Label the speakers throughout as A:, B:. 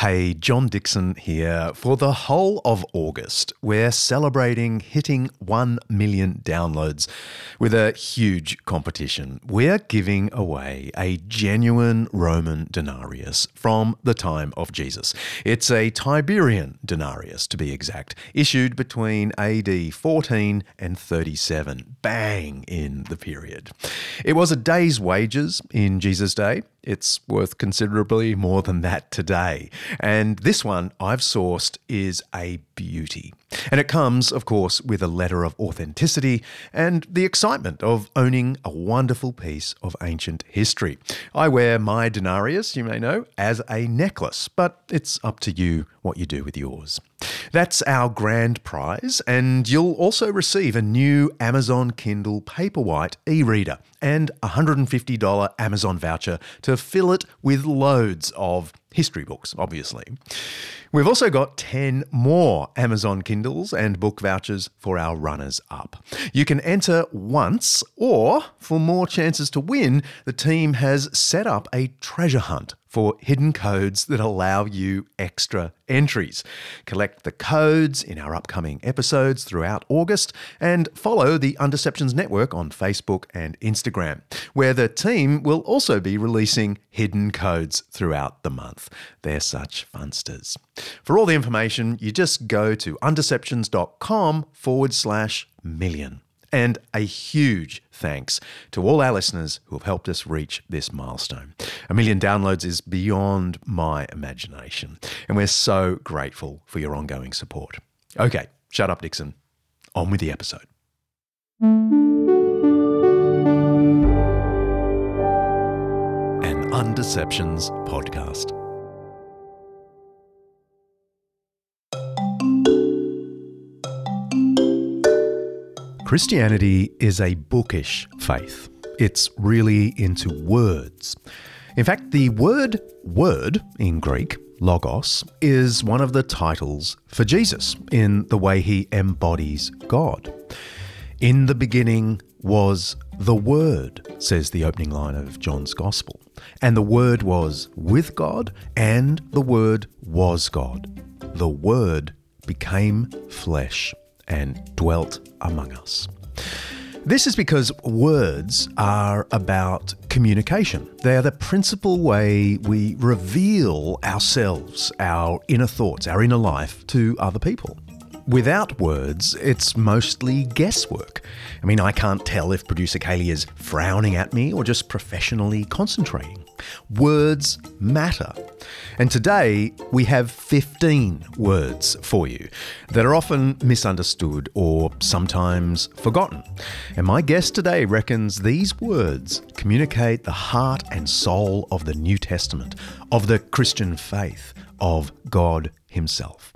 A: Hey, John Dickson here. For the whole of August, we're celebrating hitting 1 million downloads with a huge competition. We're giving away a genuine Roman denarius from the time of Jesus. It's a Tiberian denarius, to be exact, issued between AD 14 and 37, bang in the period. It was a day's wages in Jesus' day. It's worth considerably more than that today. And this one I've sourced is a beauty. And it comes, of course, with a letter of authenticity and the excitement of owning a wonderful piece of ancient history. I wear my denarius, you may know, as a necklace, but it's up to you what you do with yours. That's our grand prize, and you'll also receive a new Amazon Kindle Paperwhite e reader and a $150 Amazon voucher to fill it with loads of history books, obviously. We've also got 10 more Amazon Kindles and book vouchers for our runners up. You can enter once, or for more chances to win, the team has set up a treasure hunt for hidden codes that allow you extra entries. Collect the codes in our upcoming episodes throughout August and follow the Undeceptions Network on Facebook and Instagram, where the team will also be releasing hidden codes throughout the month. They're such funsters. For all the information, you just go to undeceptions.com forward slash million. And a huge thanks to all our listeners who have helped us reach this milestone. A million downloads is beyond my imagination, and we're so grateful for your ongoing support. Okay, shut up, Dickson. On with the episode. An Undeceptions podcast. Christianity is a bookish faith. It's really into words. In fact, the word word in Greek, logos, is one of the titles for Jesus in the way he embodies God. In the beginning was the Word, says the opening line of John's Gospel. And the Word was with God, and the Word was God. The Word became flesh and dwelt among us. This is because words are about communication. They are the principal way we reveal ourselves, our inner thoughts, our inner life to other people. Without words, it's mostly guesswork. I mean, I can't tell if producer Kaley is frowning at me or just professionally concentrating. Words matter. And today we have 15 words for you that are often misunderstood or sometimes forgotten. And my guest today reckons these words communicate the heart and soul of the New Testament, of the Christian faith, of God Himself.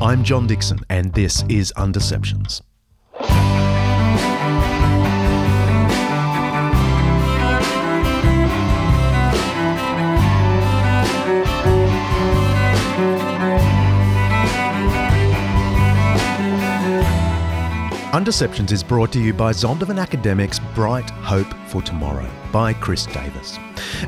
A: I'm John Dickson, and this is Undeceptions. Undeceptions is brought to you by Zondervan Academics Bright Hope for Tomorrow by Chris Davis.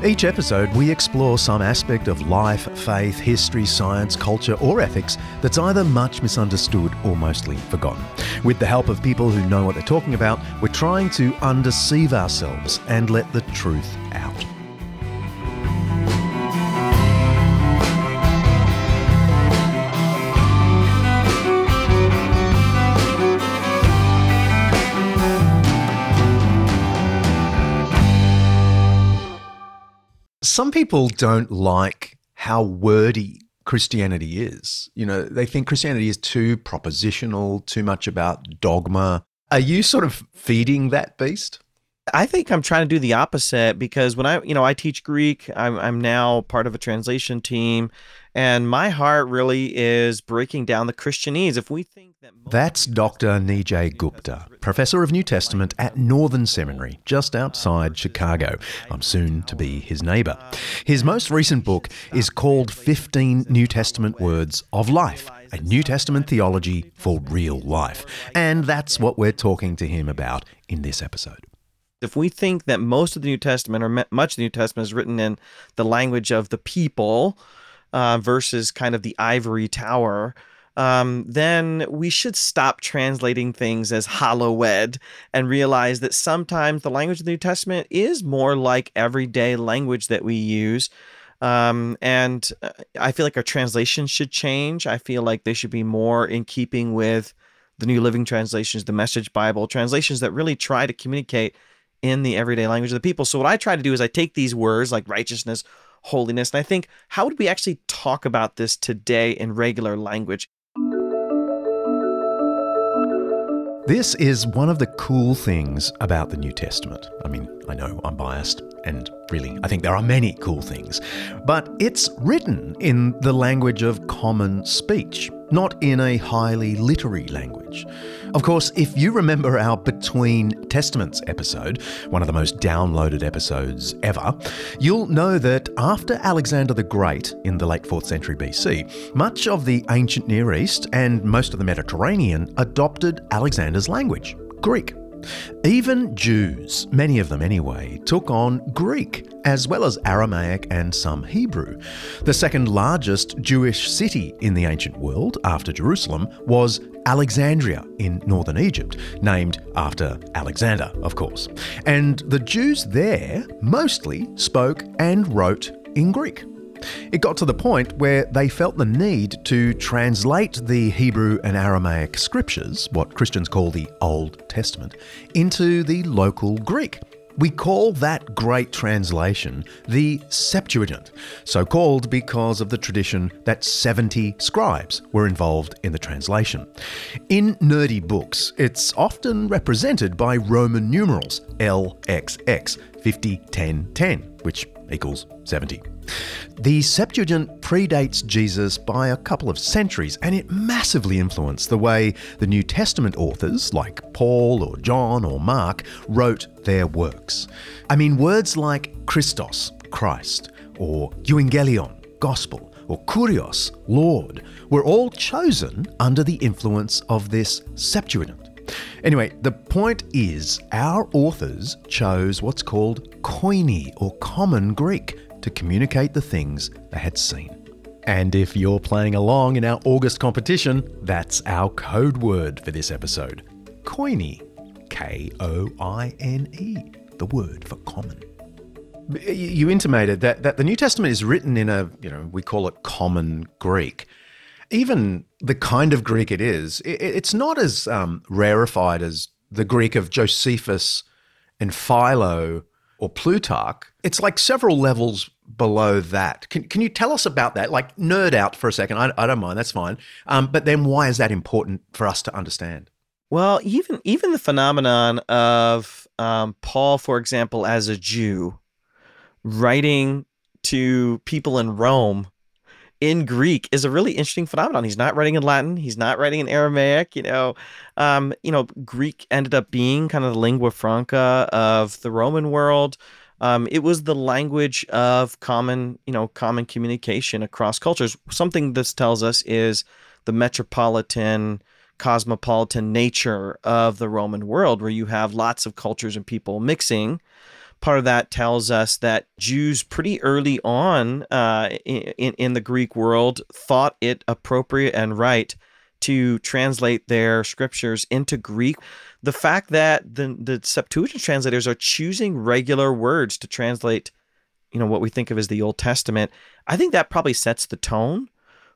A: Each episode, we explore some aspect of life, faith, history, science, culture, or ethics that's either much misunderstood or mostly forgotten. With the help of people who know what they're talking about, we're trying to undeceive ourselves and let the truth out. Some people don't like how wordy Christianity is. You know, they think Christianity is too propositional, too much about dogma. Are you sort of feeding that beast?
B: I think I'm trying to do the opposite because when I, you know, I teach Greek, I'm, I'm now part of a translation team, and my heart really is breaking down the Christianese. If we think that
A: that's Dr. Nijay Gupta, professor of New Testament at Northern Seminary, just outside Chicago. I'm soon to be his neighbor. His most recent book is called 15 New Testament Words of Life a New Testament theology for real life. And that's what we're talking to him about in this episode
B: if we think that most of the New Testament or much of the New Testament is written in the language of the people, uh, versus kind of the ivory tower, um, then we should stop translating things as hallowed and realize that sometimes the language of the New Testament is more like everyday language that we use. Um, and uh, I feel like our translations should change. I feel like they should be more in keeping with the New Living Translations, the Message Bible, translations that really try to communicate in the everyday language of the people. So, what I try to do is I take these words like righteousness, holiness, and I think, how would we actually talk about this today in regular language?
A: This is one of the cool things about the New Testament. I mean, I know I'm biased, and really, I think there are many cool things, but it's written in the language of common speech not in a highly literary language. Of course, if you remember our Between Testaments episode, one of the most downloaded episodes ever, you'll know that after Alexander the Great in the late 4th century BC, much of the ancient Near East and most of the Mediterranean adopted Alexander's language, Greek. Even Jews, many of them anyway, took on Greek, as well as Aramaic and some Hebrew. The second largest Jewish city in the ancient world, after Jerusalem, was Alexandria in northern Egypt, named after Alexander, of course. And the Jews there mostly spoke and wrote in Greek. It got to the point where they felt the need to translate the Hebrew and Aramaic scriptures, what Christians call the Old Testament, into the local Greek. We call that great translation the Septuagint, so called because of the tradition that 70 scribes were involved in the translation. In nerdy books, it's often represented by Roman numerals LXX, 50, 10, 10, which equals 70. The Septuagint predates Jesus by a couple of centuries, and it massively influenced the way the New Testament authors, like Paul or John or Mark, wrote their works. I mean, words like Christos, Christ, or Euangelion, Gospel, or Kurios, Lord, were all chosen under the influence of this Septuagint. Anyway, the point is, our authors chose what's called Koine or Common Greek to communicate the things they had seen. And if you're playing along in our August competition, that's our code word for this episode Koine. K O I N E, the word for common. You intimated that, that the New Testament is written in a, you know, we call it common Greek. Even the kind of Greek it is, it's not as um, rarefied as the Greek of Josephus and Philo or Plutarch, it's like several levels below that. Can, can you tell us about that? Like, nerd out for a second. I, I don't mind, that's fine. Um, but then why is that important for us to understand?
B: Well, even even the phenomenon of um, Paul, for example, as a Jew, writing to people in Rome in Greek is a really interesting phenomenon. He's not writing in Latin. He's not writing in Aramaic. You know, um, you know, Greek ended up being kind of the lingua franca of the Roman world. Um, it was the language of common, you know, common communication across cultures. Something this tells us is the metropolitan, cosmopolitan nature of the Roman world, where you have lots of cultures and people mixing part of that tells us that Jews pretty early on uh, in, in the Greek world thought it appropriate and right to translate their scriptures into Greek. The fact that the, the Septuagint translators are choosing regular words to translate, you know, what we think of as the Old Testament, I think that probably sets the tone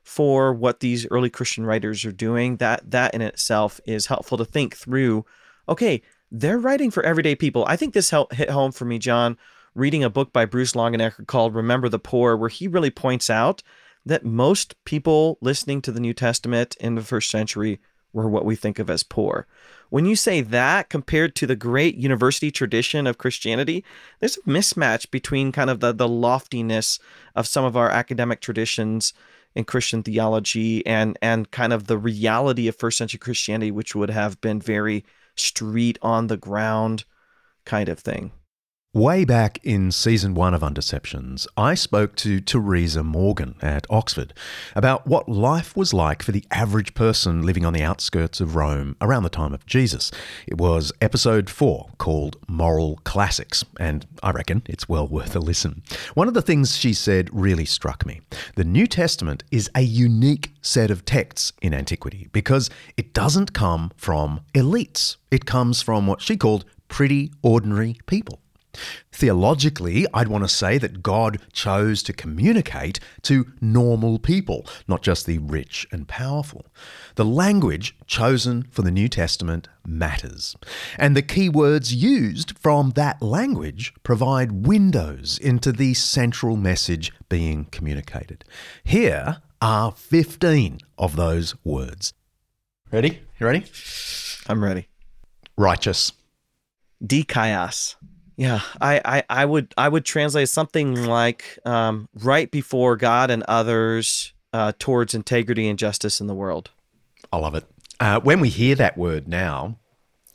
B: for what these early Christian writers are doing. That that in itself is helpful to think through. Okay, they're writing for everyday people. I think this helped hit home for me, John, reading a book by Bruce Longenecker called Remember the Poor, where he really points out that most people listening to the New Testament in the first century were what we think of as poor. When you say that compared to the great university tradition of Christianity, there's a mismatch between kind of the, the loftiness of some of our academic traditions in Christian theology and and kind of the reality of first century Christianity, which would have been very street on the ground kind of thing.
A: Way back in season one of Undeceptions, I spoke to Teresa Morgan at Oxford about what life was like for the average person living on the outskirts of Rome around the time of Jesus. It was episode four called Moral Classics, and I reckon it's well worth a listen. One of the things she said really struck me. The New Testament is a unique set of texts in antiquity because it doesn't come from elites, it comes from what she called pretty ordinary people. Theologically, I'd want to say that God chose to communicate to normal people, not just the rich and powerful. The language chosen for the New Testament matters, and the key words used from that language provide windows into the central message being communicated. Here are 15 of those words. Ready? You ready?
B: I'm ready.
A: Righteous.
B: Dikaios. Yeah, I, I, I would I would translate something like um, right before God and others uh, towards integrity and justice in the world.
A: I love it. Uh, when we hear that word now,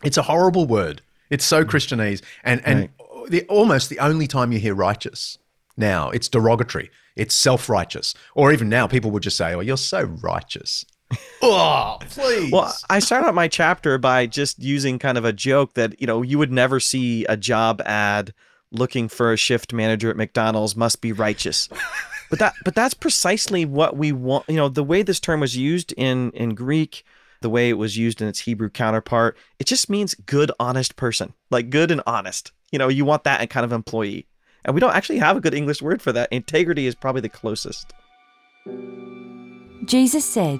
A: it's a horrible word. It's so Christianese, and and
B: Right.
A: the, almost the only time you hear righteous now, it's derogatory. It's self righteous, or even now, people would just say, "Oh, you're so righteous." oh, please.
B: Well, I start out my chapter by just using kind of a joke that you know you would never see a job ad looking for a shift manager at McDonald's must be righteous. but that but that's precisely what we want. You know, the way this term was used in in Greek, the way it was used in its Hebrew counterpart, it just means good, honest person, like good and honest. You know, you want that kind of employee. And we don't actually have a good English word for that. Integrity is probably the closest.
C: Jesus said,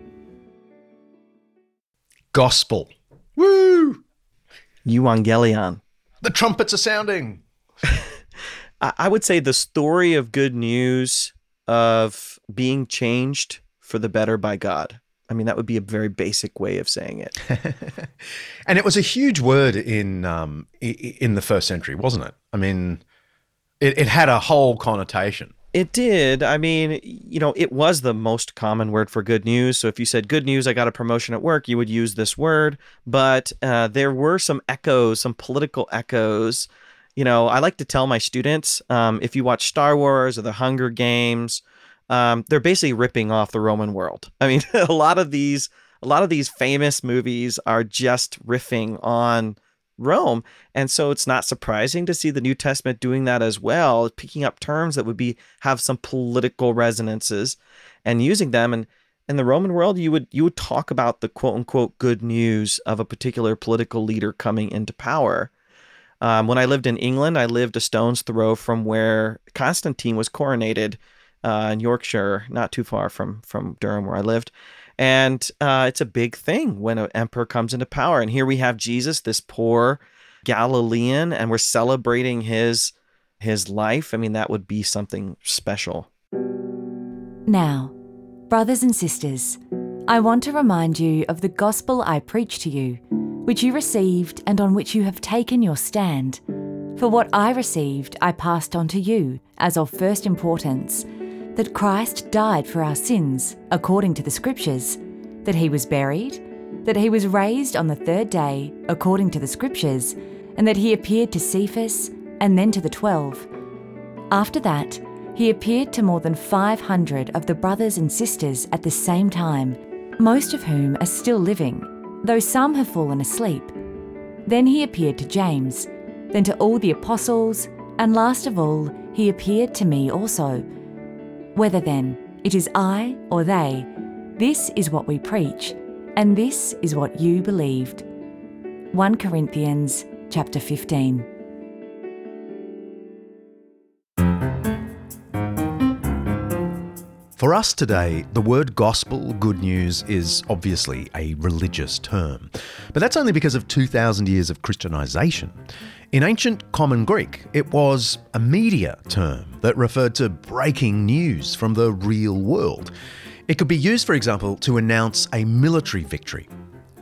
A: Gospel. Woo!
B: Evangelion.
A: The trumpets are sounding.
B: I would say the story of good news of being changed for the better by God. I mean, that would be a very basic way of saying it.
A: and it was a huge word in um, in the first century, wasn't it? I mean, it, it had a whole connotation.
B: It did. I mean, you know, it was the most common word for good news. So if you said good news, I got a promotion at work, you would use this word. But uh, there were some echoes, some political echoes. You know, I like to tell my students um, if you watch Star Wars or the Hunger Games, um, they're basically ripping off the Roman world. I mean, a lot of these, a lot of these famous movies are just riffing on Rome. And so it's not surprising to see the New Testament doing that as well, picking up terms that would be have some political resonances and using them. And in the Roman world, you would you would talk about the quote unquote good news of a particular political leader coming into power. Um, when I lived in England, I lived a stone's throw from where Constantine was coronated uh, in Yorkshire, not too far from from Durham, where I lived. And uh, it's a big thing when an emperor comes into power. And here we have Jesus, this poor Galilean, and we're celebrating his his life. I mean, that would be something special.
C: Now, brothers and sisters, I want to remind you of the gospel I preached to you, which you received and on which you have taken your stand. For what I received, I passed on to you as of first importance that Christ died for our sins, according to the Scriptures, that he was buried, that he was raised on the third day, according to the Scriptures, and that he appeared to Cephas and then to the twelve. After that, he appeared to more than 500 of the brothers and sisters at the same time, most of whom are still living, though some have fallen asleep. Then he appeared to James, then to all the apostles, and last of all, he appeared to me also. Whether then it is I or they, this is what we preach, and this is what you believed. 1 Corinthians chapter 15.
A: For us today, the word gospel, good news, is obviously a religious term. But that's only because of 2,000 years of Christianization. In ancient Common Greek, it was a media term that referred to breaking news from the real world. It could be used, for example, to announce a military victory.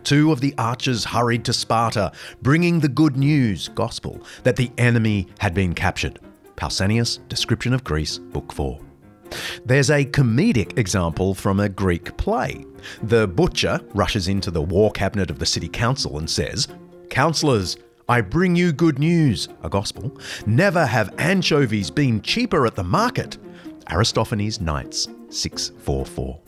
A: Two of the archers hurried to Sparta, bringing the good news, gospel, that the enemy had been captured. Pausanias, Description of Greece, Book 4. There's a comedic example from a Greek play. The butcher rushes into the war cabinet of the city council and says, Councillors, I bring you good news, a gospel. Never have anchovies been cheaper at the market. Aristophanes Knights 644.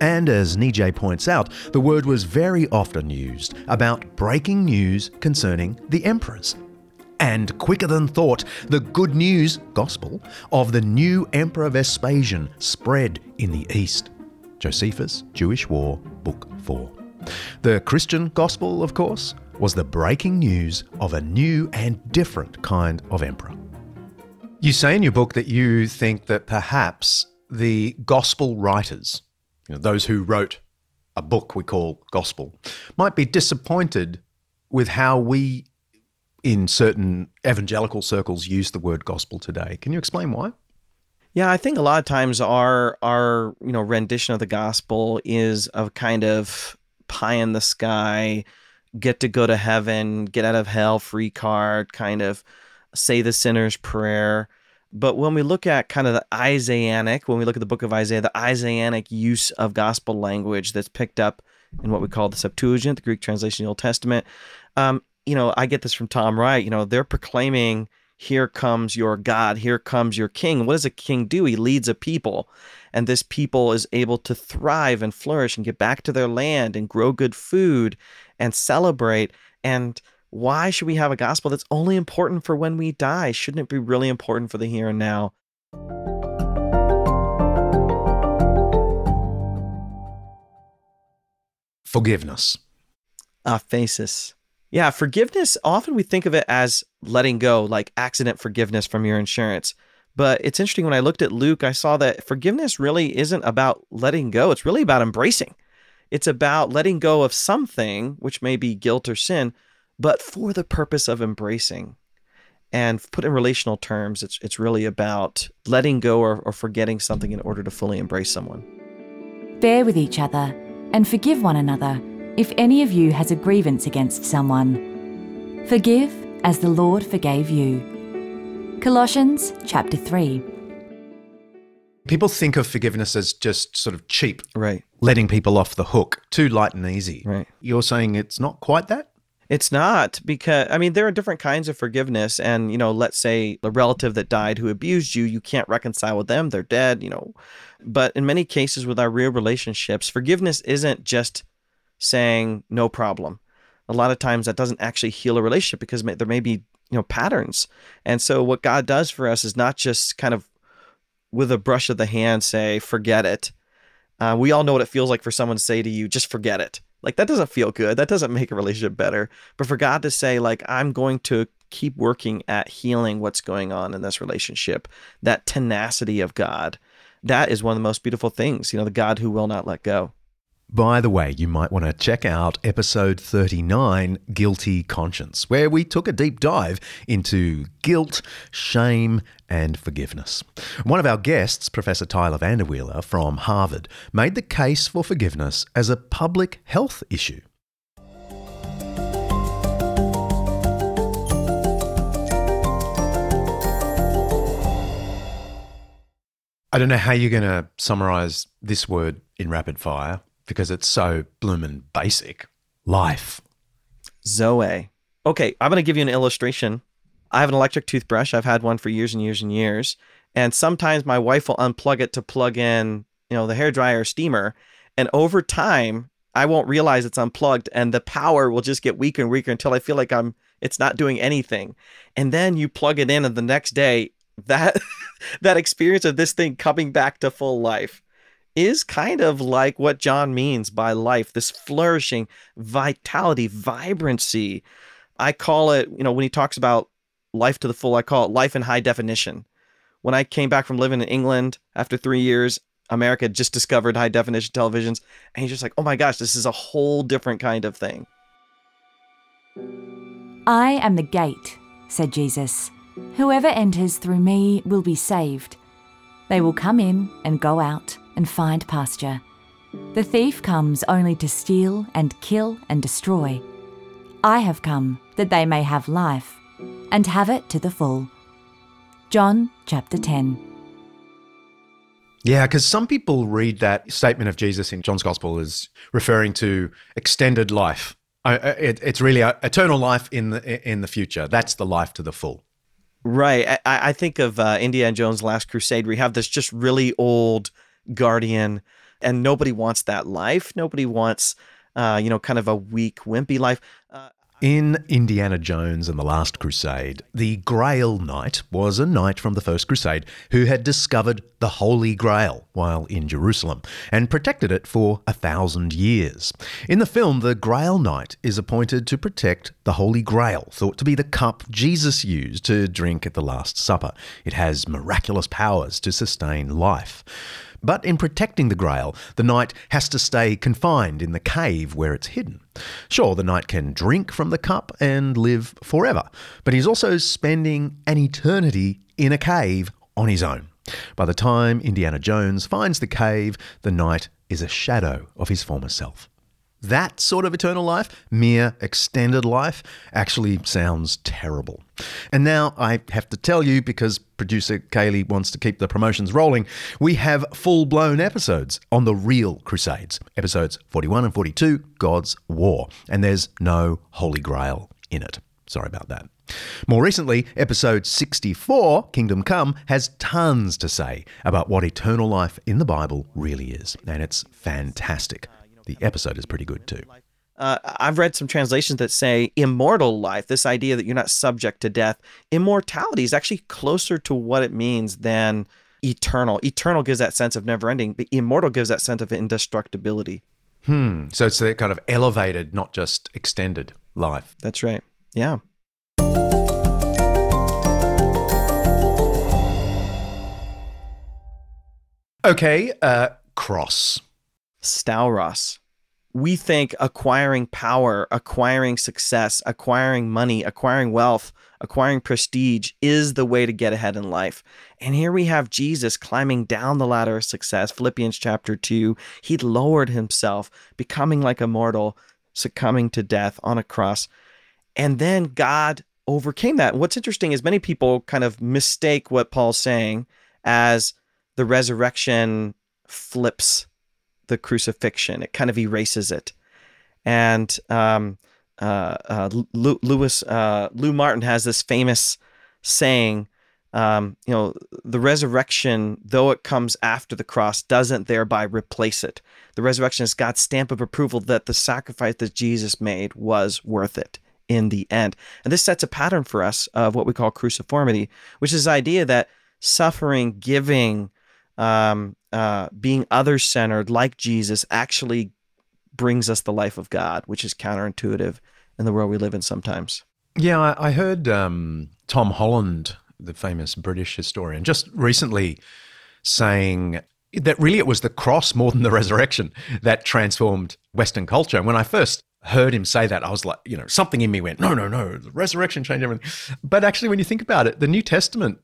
A: And as Nijay points out, the word was very often used about breaking news concerning the emperors. And quicker than thought, the good news, gospel, of the new Emperor Vespasian spread in the East. Josephus, Jewish War, Book 4. The Christian gospel, of course, was the breaking news of a new and different kind of emperor. You say in your book that you think that perhaps the gospel writers, you know, those who wrote a book we call gospel, might be disappointed with how we in certain evangelical circles use the word gospel today. Can you explain why?
B: Yeah, I think a lot of times our our you know rendition of the gospel is a kind of pie in the sky, get to go to heaven, get out of hell free card, kind of say the sinner's prayer. But when we look at kind of the Isaianic, when we look at the book of Isaiah, the Isaianic use of gospel language that's picked up in what we call the Septuagint, the Greek translation of the Old Testament, um, you know, I get this from Tom Wright. You know, they're proclaiming, "Here comes your God. Here comes your King." What does a king do? He leads a people, and this people is able to thrive and flourish and get back to their land and grow good food and celebrate. And why should we have a gospel that's only important for when we die? Shouldn't it be really important for the here and now?
A: Forgiveness.
B: Aphesis. Yeah, forgiveness, often we think of it as letting go, like accident forgiveness from your insurance. But it's interesting when I looked at Luke, I saw that forgiveness really isn't about letting go, it's really about embracing. It's about letting go of something, which may be guilt or sin, but for the purpose of embracing. And put in relational terms, it's, it's really about letting go or, or forgetting something in order to fully embrace someone.
C: Bear with each other and forgive one another if any of you has a grievance against someone. Forgive as the Lord forgave you. Colossians chapter 3.
A: People think of forgiveness as just sort of cheap,
B: Right.
A: letting people off the hook, too light and easy.
B: Right.
A: You're saying it's not quite that?
B: It's not because I mean there are different kinds of forgiveness and you know let's say a relative that died who abused you you can't reconcile with them they're dead you know but in many cases with our real relationships forgiveness isn't just saying no problem a lot of times that doesn't actually heal a relationship because there may be you know patterns and so what God does for us is not just kind of with a brush of the hand say forget it uh, we all know what it feels like for someone to say to you just forget it like that doesn't feel good. That doesn't make a relationship better. But for God to say like I'm going to keep working at healing what's going on in this relationship, that tenacity of God, that is one of the most beautiful things, you know, the God who will not let go.
A: By the way, you might want to check out episode 39, Guilty Conscience, where we took a deep dive into guilt, shame, and forgiveness. One of our guests, Professor Tyler VanderWeele from Harvard, made the case for forgiveness as a public health issue. I don't know how you're going to summarize this word in rapid fire because it's so bloomin' basic. Life.
B: Zoe. Okay, I'm going to give you an illustration. I have an electric toothbrush. I've had one for years and years and years. And sometimes my wife will unplug it to plug in, you know, the hair dryer steamer. And over time, I won't realize it's unplugged and the power will just get weaker and weaker until I feel like I'm it's not doing anything. And then you plug it in and the next day that that experience of this thing coming back to full life is kind of like what John means by life, this flourishing vitality, vibrancy. I call it, you know, when he talks about life to the full, I call it life in high definition. When I came back from living in England after three years, America just discovered high definition televisions, and he's just like, oh my gosh, this is a whole different kind of thing.
C: I am the gate, said Jesus. Whoever enters through me will be saved. They will come in and go out and find pasture. The thief comes only to steal and kill and destroy. I have come that they may have life and have it to the full. John chapter 10.
A: Yeah, because some people read that statement of Jesus in John's Gospel as referring to extended life. It, it's really eternal life in the in the future. That's the life to the full.
B: Right. I, I think of uh, Indiana Jones' Last Crusade, where you have this just really old guardian, and nobody wants that life. Nobody wants, uh, you know, kind of a weak, wimpy life. Uh,
A: in Indiana Jones and the Last Crusade, the Grail Knight was a knight from the First Crusade who had discovered the Holy Grail while in Jerusalem and protected it for a thousand years. In the film, the Grail Knight is appointed to protect the Holy Grail, thought to be the cup Jesus used to drink at the Last Supper. It has miraculous powers to sustain life. But in protecting the Grail, the knight has to stay confined in the cave where it's hidden. Sure, the knight can drink from the cup and live forever, but he's also spending an eternity in a cave on his own. By the time Indiana Jones finds the cave, the knight is a shadow of his former self. That sort of eternal life, mere extended life, actually sounds terrible. And now I have to tell you, because producer Kaley wants to keep the promotions rolling, we have full blown episodes on the real Crusades. Episodes 41 and 42, God's War. And there's no Holy Grail in it. Sorry about that. More recently, episode 64, Kingdom Come, has tons to say about what eternal life in the Bible really is. And it's fantastic the episode is pretty good too.
B: Uh, I've read some translations that say immortal life, this idea that you're not subject to death. Immortality is actually closer to what it means than eternal. Eternal gives that sense of never ending, but immortal gives that sense of indestructibility.
A: Hmm. So it's that kind of elevated, not just extended life.
B: That's right. Yeah.
A: Okay. Uh, cross.
B: Stauros. We think acquiring power, acquiring success, acquiring money, acquiring wealth, acquiring prestige is the way to get ahead in life. And here we have Jesus climbing down the ladder of success. Philippians chapter 2. He lowered himself, becoming like a mortal, succumbing to death on a cross. And then God overcame that. What's interesting is many people kind of mistake what Paul's saying as the resurrection flips the crucifixion. It kind of erases it. And um, uh, uh, Lewis uh, Lou Martyn has this famous saying, um, you know, the resurrection, though it comes after the cross, doesn't thereby replace it. The resurrection is God's stamp of approval that the sacrifice that Jesus made was worth it in the end. And this sets a pattern for us of what we call cruciformity, which is the idea that suffering, giving, um, uh, being other centered like Jesus actually brings us the life of God, which is counterintuitive in the world we live in sometimes.
A: Yeah, I, I heard um, Tom Holland, the famous British historian, just recently saying that really it was the cross more than the resurrection that transformed Western culture. And when I first heard him say that, I was like, you know, something in me went, no, no, no, the resurrection changed everything. But actually, when you think about it, the New Testament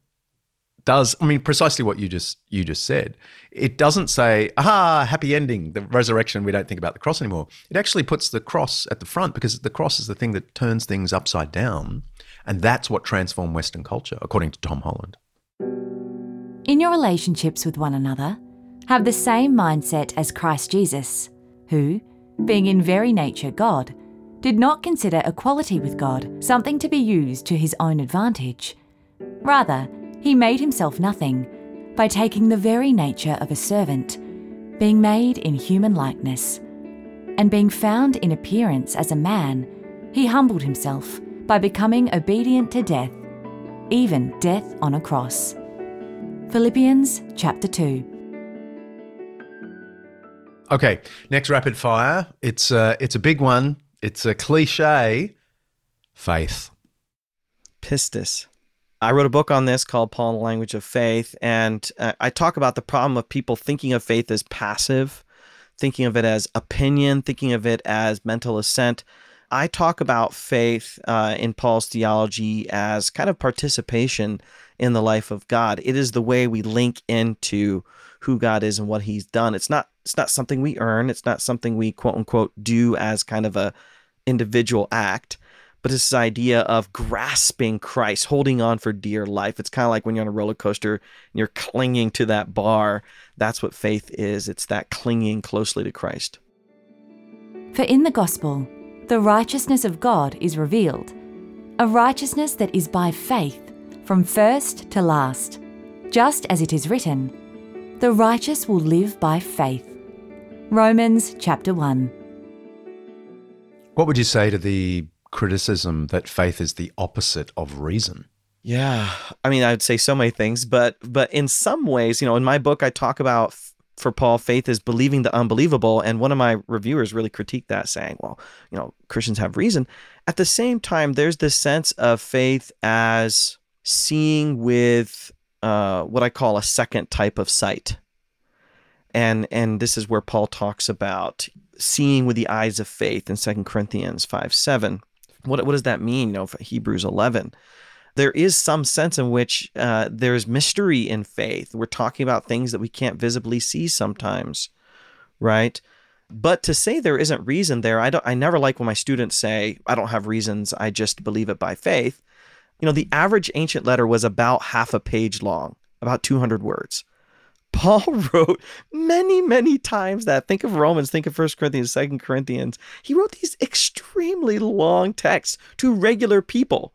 A: does I mean precisely what you just you just said. It doesn't say, "Ah, happy ending, the resurrection, we don't think about the cross anymore." It actually puts the cross at the front because the cross is the thing that turns things upside down, and that's what transformed western culture according to Tom Holland.
C: In your relationships with one another, have the same mindset as Christ Jesus, who, being in very nature God, did not consider equality with God something to be used to his own advantage. Rather, he made himself nothing by taking the very nature of a servant, being made in human likeness. And being found in appearance as a man, he humbled himself by becoming obedient to death, even death on a cross. Philippians chapter 2.
A: Okay, next rapid fire. It's a, uh, it's a big one. It's a cliche. Faith.
B: Pistis. I wrote a book on this called Paul and the Language of Faith. And uh, I talk about the problem of people thinking of faith as passive, thinking of it as opinion, thinking of it as mental assent. I talk about faith uh, in Paul's theology as kind of participation in the life of God. It is the way we link into who God is and what He's done. It's not it's not something we earn. It's not something we quote unquote do as kind of a individual act. But it's this idea of grasping Christ, holding on for dear life. It's kind of like when you're on a roller coaster and you're clinging to that bar. That's what faith is. It's that clinging closely to Christ.
C: For in the gospel, the righteousness of God is revealed, a righteousness that is by faith, from first to last, just as it is written, the righteous will live by faith. Romans chapter 1.
A: What would you say to the criticism that faith is the opposite of reason?
B: Yeah, I mean, I would say so many things, but but in some ways, you know, in my book, I talk about for Paul, faith is believing the unbelievable, and one of my reviewers really critiqued that, saying, "Well, you know, Christians have reason." At the same time, there's this sense of faith as seeing with uh, what I call a second type of sight, and and this is where Paul talks about seeing with the eyes of faith in Second Corinthians five seven what, what does that mean? You know, Hebrews 11. There is some sense in which uh, there's mystery in faith. We're talking about things that we can't visibly see sometimes, right? But to say there isn't reason there, I don't. I never like when my students say, "I don't have reasons. I just believe it by faith." You know, the average ancient letter was about half a page long, about 200 words. Paul wrote many, many times that. Think of Romans, think of First Corinthians, Second Corinthians. He wrote these extremely long texts to regular people,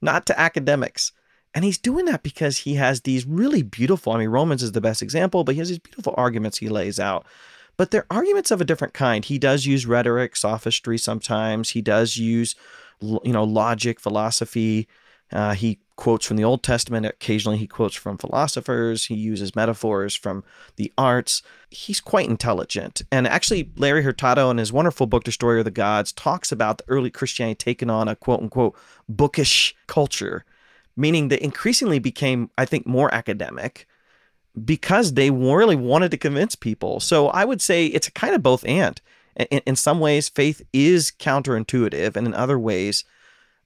B: not to academics. And he's doing that because he has these really beautiful, I mean, Romans is the best example, but he has these beautiful arguments he lays out. But they're arguments of a different kind. He does use rhetoric, sophistry sometimes. He does use, you know, logic, philosophy. Uh, he quotes from the Old Testament. Occasionally, he quotes from philosophers. He uses metaphors from the arts. He's quite intelligent. And actually, Larry Hurtado, in his wonderful book, Destroyer of the Gods, talks about the early Christianity taking on a quote unquote bookish culture, meaning that increasingly became, I think, more academic because they really wanted to convince people. So I would say it's a kind of both and. In, in some ways, faith is counterintuitive, and in other ways,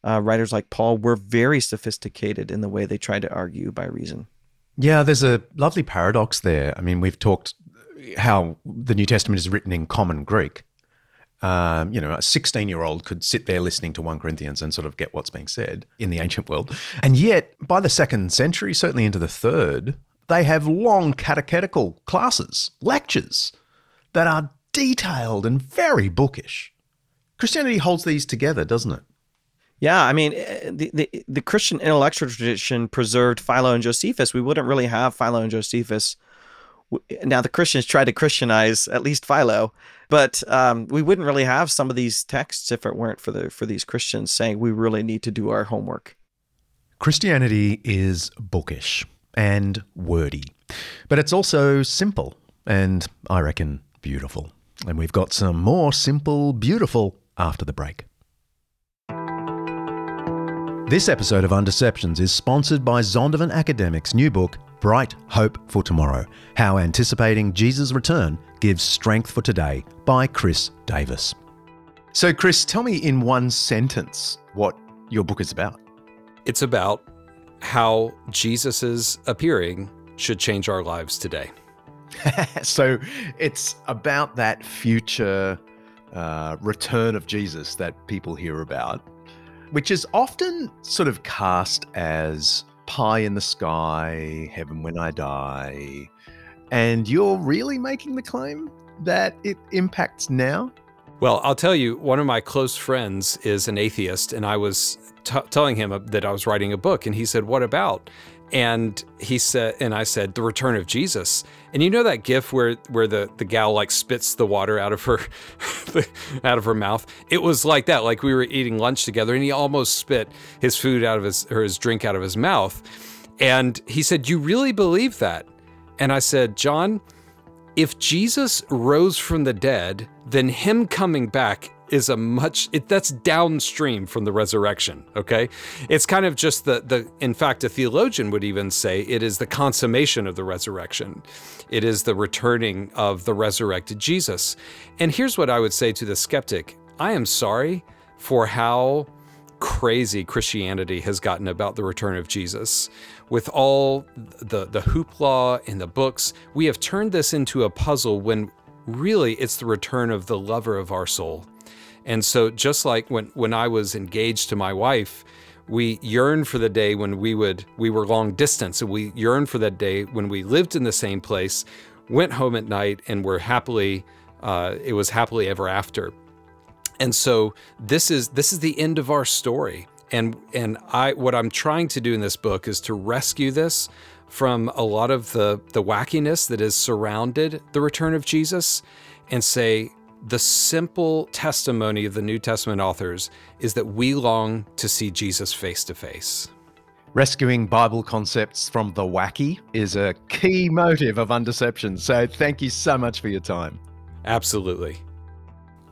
B: uh, writers like Paul were very sophisticated in the way they tried to argue by reason.
A: Yeah, there's a lovely paradox there. I mean, we've talked how the New Testament is written in common Greek. Um, you know, a 16 year old could sit there listening to 1 Corinthians and sort of get what's being said in the ancient world. And yet, by the second century, certainly into the third, they have long catechetical classes, lectures that are detailed and very bookish. Christianity holds these together, doesn't it?
B: Yeah, I mean, the, the, the Christian intellectual tradition preserved Philo and Josephus. We wouldn't really have Philo and Josephus. Now, the Christians tried to Christianize at least Philo, but um, we wouldn't really have some of these texts if it weren't for the for these Christians saying we really need to do our homework.
A: Christianity is bookish and wordy, but it's also simple and I reckon beautiful. And we've got some more simple, beautiful after the break. This episode of Undeceptions is sponsored by Zondervan Academic's new book, Bright Hope for Tomorrow How Anticipating Jesus' Return Gives Strength for Today by Chris Davis. So, Chris, tell me in one sentence what your book is about.
D: It's about how Jesus' appearing should change our lives today.
A: so, it's about that future uh, return of Jesus that people hear about which is often sort of cast as pie in the sky, heaven when I die. And you're really making the claim that it impacts now?
D: Well, I'll tell you, one of my close friends is an atheist, and I was t- telling him uh, that I was writing a book, and he said, What about? And he said and i said the return of jesus. And you know that gif where where the the gal like spits the water out of her out of her mouth? It was like that like we were eating lunch together and he almost spit his food out of his or his drink out of his mouth. And he said you really believe that? And i said john if jesus rose from the dead then him coming back is a much it, that's downstream from the resurrection okay? It's kind of just the the in fact a theologian would even say it is the consummation of the resurrection. It is the returning of the resurrected jesus. And here's what i would say to the skeptic. I am sorry for how crazy christianity has gotten about the return of jesus. With all the the hoopla in the books we have turned this into a puzzle when really it's the return of the lover of our soul. And so just like when when I was engaged to my wife, we yearned for the day when we would we were long distance and we yearned for that day when we lived in the same place, went home at night and were happily uh, it was happily ever after. And so this is this is the end of our story. And and I what I'm trying to do in this book is to rescue this from a lot of the, the wackiness that has surrounded the return of Jesus and say, the simple testimony of the New Testament authors is that we long to see Jesus face to face.
A: Rescuing Bible concepts from the wacky is a key motive of Undeception. So thank you so much for your time.
D: Absolutely.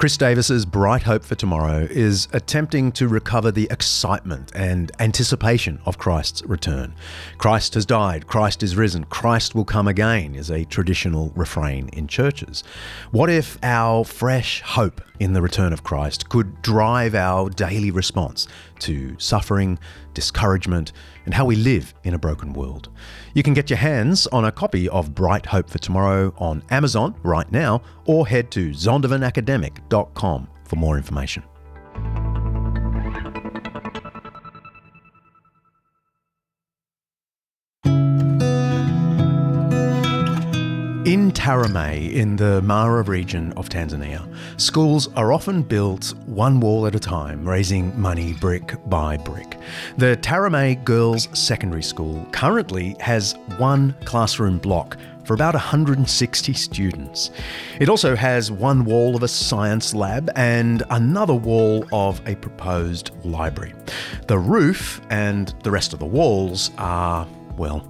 A: Chris Davis's Bright Hope for Tomorrow is attempting to recover the excitement and anticipation of Christ's return. Christ has died, Christ is risen, Christ will come again is a traditional refrain in churches. What if our fresh hope in the return of Christ could drive our daily response to suffering, discouragement, and how we live in a broken world? You can get your hands on a copy of Bright Hope for Tomorrow on Amazon right now or head to zondervanacademic.com for more information. In Tarime, in the Mara region of Tanzania, schools are often built one wall at a time, raising money brick by brick. The Tarime Girls Secondary School currently has one classroom block for about 160 students. It also has one wall of a science lab and another wall of a proposed library. The roof and the rest of the walls are, well,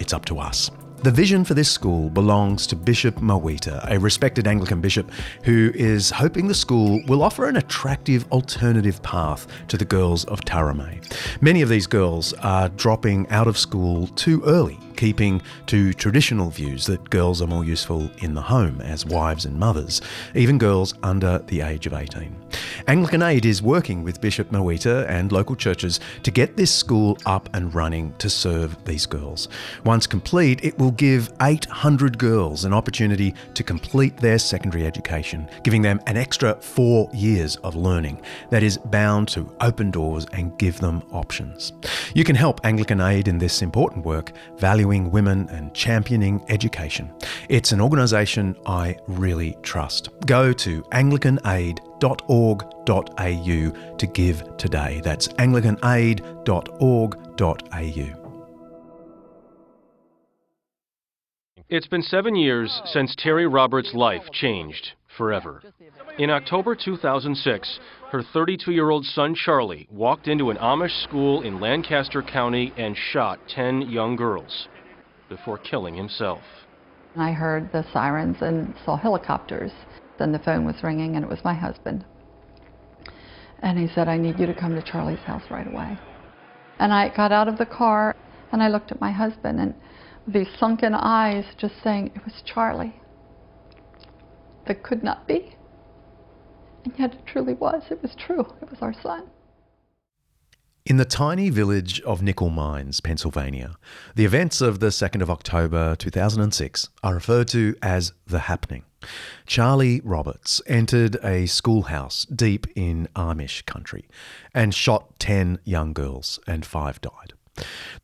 A: it's up to us. The vision for this school belongs to Bishop Mwita, a respected Anglican bishop who is hoping the school will offer an attractive alternative path to the girls of Tarime. Many of these girls are dropping out of school too early keeping to traditional views that girls are more useful in the home as wives and mothers, even girls under the age of 18. Anglican Aid is working with Bishop Mwita and local churches to get this school up and running to serve these girls. Once complete, it will give 800 girls an opportunity to complete their secondary education, giving them an extra four years of learning that is bound to open doors and give them options. You can help Anglican Aid in this important work, value valuing women and championing education. It's an organisation I really trust. Go to anglicanaid.org.au to give today. That's anglicanaid.org.au.
E: It's been seven years since Terri Roberts' life changed forever. In October 2006, her 32 year old son Charlie walked into an Amish school in Lancaster County and shot 10 young girls before killing himself.
F: I heard the sirens and saw helicopters. Then the phone was ringing and it was my husband. And he said, I need you to come to Charlie's house right away. And I got out of the car and I looked at my husband and these sunken eyes just saying, it was Charlie. That could not be. And yet it truly was. It was true. It was our son.
A: In the tiny village of Nickel Mines, Pennsylvania, the events of the 2nd of October 2006 are referred to as the happening. Charlie Roberts entered a schoolhouse deep in Amish country and shot 10 young girls, and five died.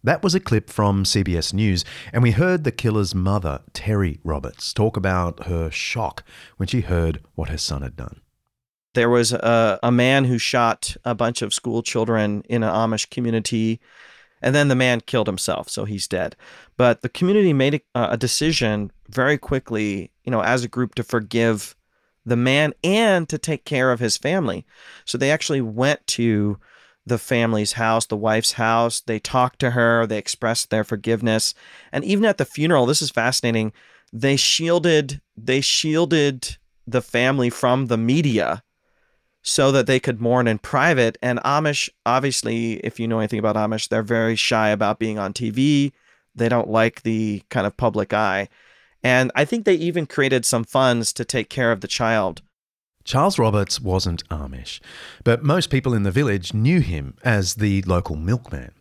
A: That was a clip from CBS News, and we heard the killer's mother, Terri Roberts, talk about her shock when she heard what her son had done.
B: There was a, a man who shot a bunch of school children in an Amish community, and then the man killed himself, so he's dead. But the community made a, a decision very quickly, you know, as a group to forgive the man and to take care of his family. So they actually went to the family's house, the wife's house. They talked to her, they expressed their forgiveness. And even at the funeral, this is fascinating, they shielded they shielded the family from the media so that they could mourn in private. And Amish, obviously, if you know anything about Amish, they're very shy about being on TV. They don't like the kind of public eye. And I think they even created some funds to take care of the child.
A: Charles Roberts wasn't Amish, but most people in the village knew him as the local milkman.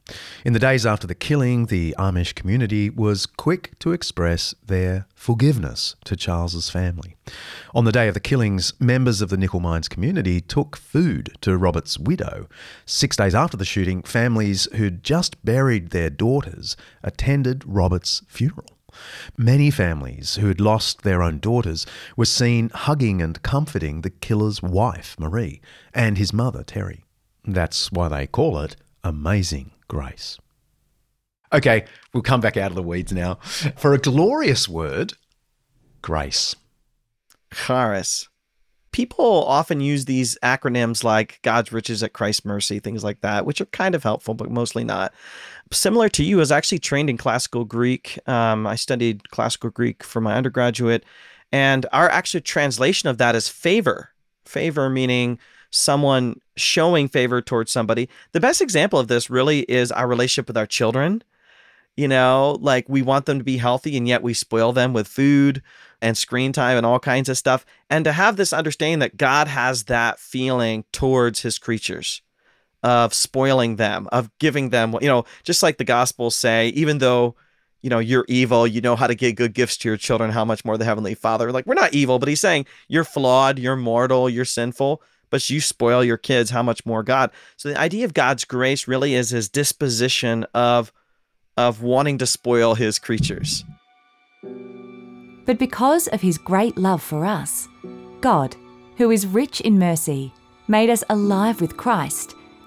A: In the days after the killing, the Amish community was quick to express their forgiveness to Charles's family. On the day of the killings, members of the Nickel Mines community took food to Roberts' widow. Six days after the shooting, families who'd just buried their daughters attended Roberts' funeral. Many families who had lost their own daughters were seen hugging and comforting the killer's wife, Marie, and his mother, Terri. That's why they call it Amazing Grace. Okay, we'll come back out of the weeds now. For a glorious word, grace.
B: Charis. People often use these acronyms like God's riches at Christ's mercy, things like that, which are kind of helpful, but mostly not similar to you, I was actually trained in classical Greek. Um, I studied classical Greek for my undergraduate, and our actual translation of that is favor. Favor meaning someone showing favor towards somebody. The best example of this really is our relationship with our children. You know, like we want them to be healthy, and yet we spoil them with food and screen time and all kinds of stuff. And to have this understanding that God has that feeling towards his creatures of spoiling them, of giving them, you know, just like the gospels say, even though, you know, you're evil, you know how to give good gifts to your children, how much more the Heavenly Father. Like, we're not evil, but he's saying you're flawed, you're mortal, you're sinful, but you spoil your kids, how much more God. So the idea of God's grace really is his disposition of of wanting to spoil his creatures.
C: But because of his great love for us, God, who is rich in mercy, made us alive with Christ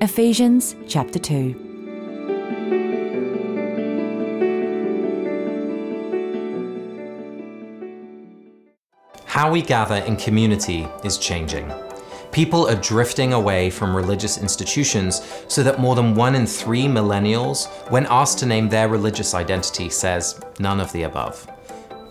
C: Ephesians chapter 2.
G: How we gather in community is changing. People are drifting away from religious institutions so that more than one in three millennials, when asked to name their religious identity, says none of the above.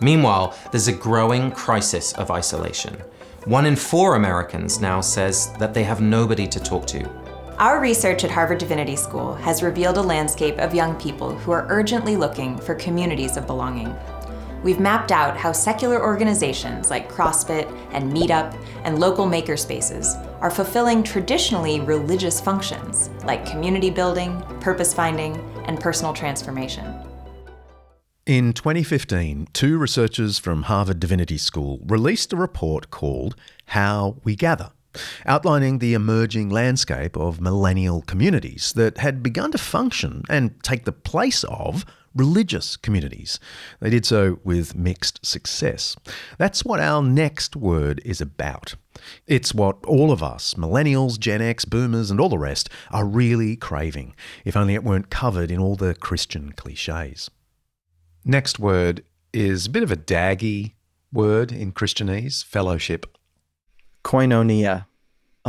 G: Meanwhile, there's a growing crisis of isolation. One in four Americans now says that they have nobody to talk to
H: our research at Harvard Divinity School has revealed a landscape of young people who are urgently looking for communities of belonging. We've mapped out how secular organizations like CrossFit and Meetup and local makerspaces are fulfilling traditionally religious functions like community building, purpose finding, and personal transformation.
A: In 2015, two researchers from Harvard Divinity School released a report called How We Gather outlining the emerging landscape of millennial communities that had begun to function and take the place of religious communities. They did so with mixed success. That's what our next word is about. It's what all of us, millennials, Gen X, boomers, and all the rest, are really craving, if only it weren't covered in all the Christian cliches. Next word is a bit of a daggy word in Christianese fellowship
B: koinonia.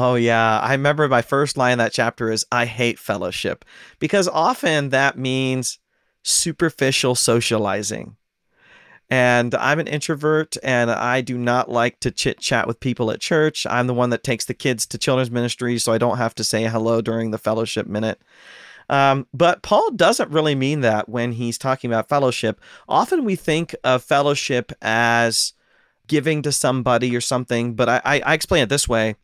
B: Oh, yeah. I remember my first line in that chapter is I hate fellowship because often that means superficial socializing. And I'm an introvert and I do not like to chit chat with people at church. I'm the one that takes the kids to children's ministry, so I don't have to say hello during the fellowship minute. Um, but Paul doesn't really mean that when he's talking about fellowship. Often we think of fellowship as giving to somebody or something. But I, I, I explain it this way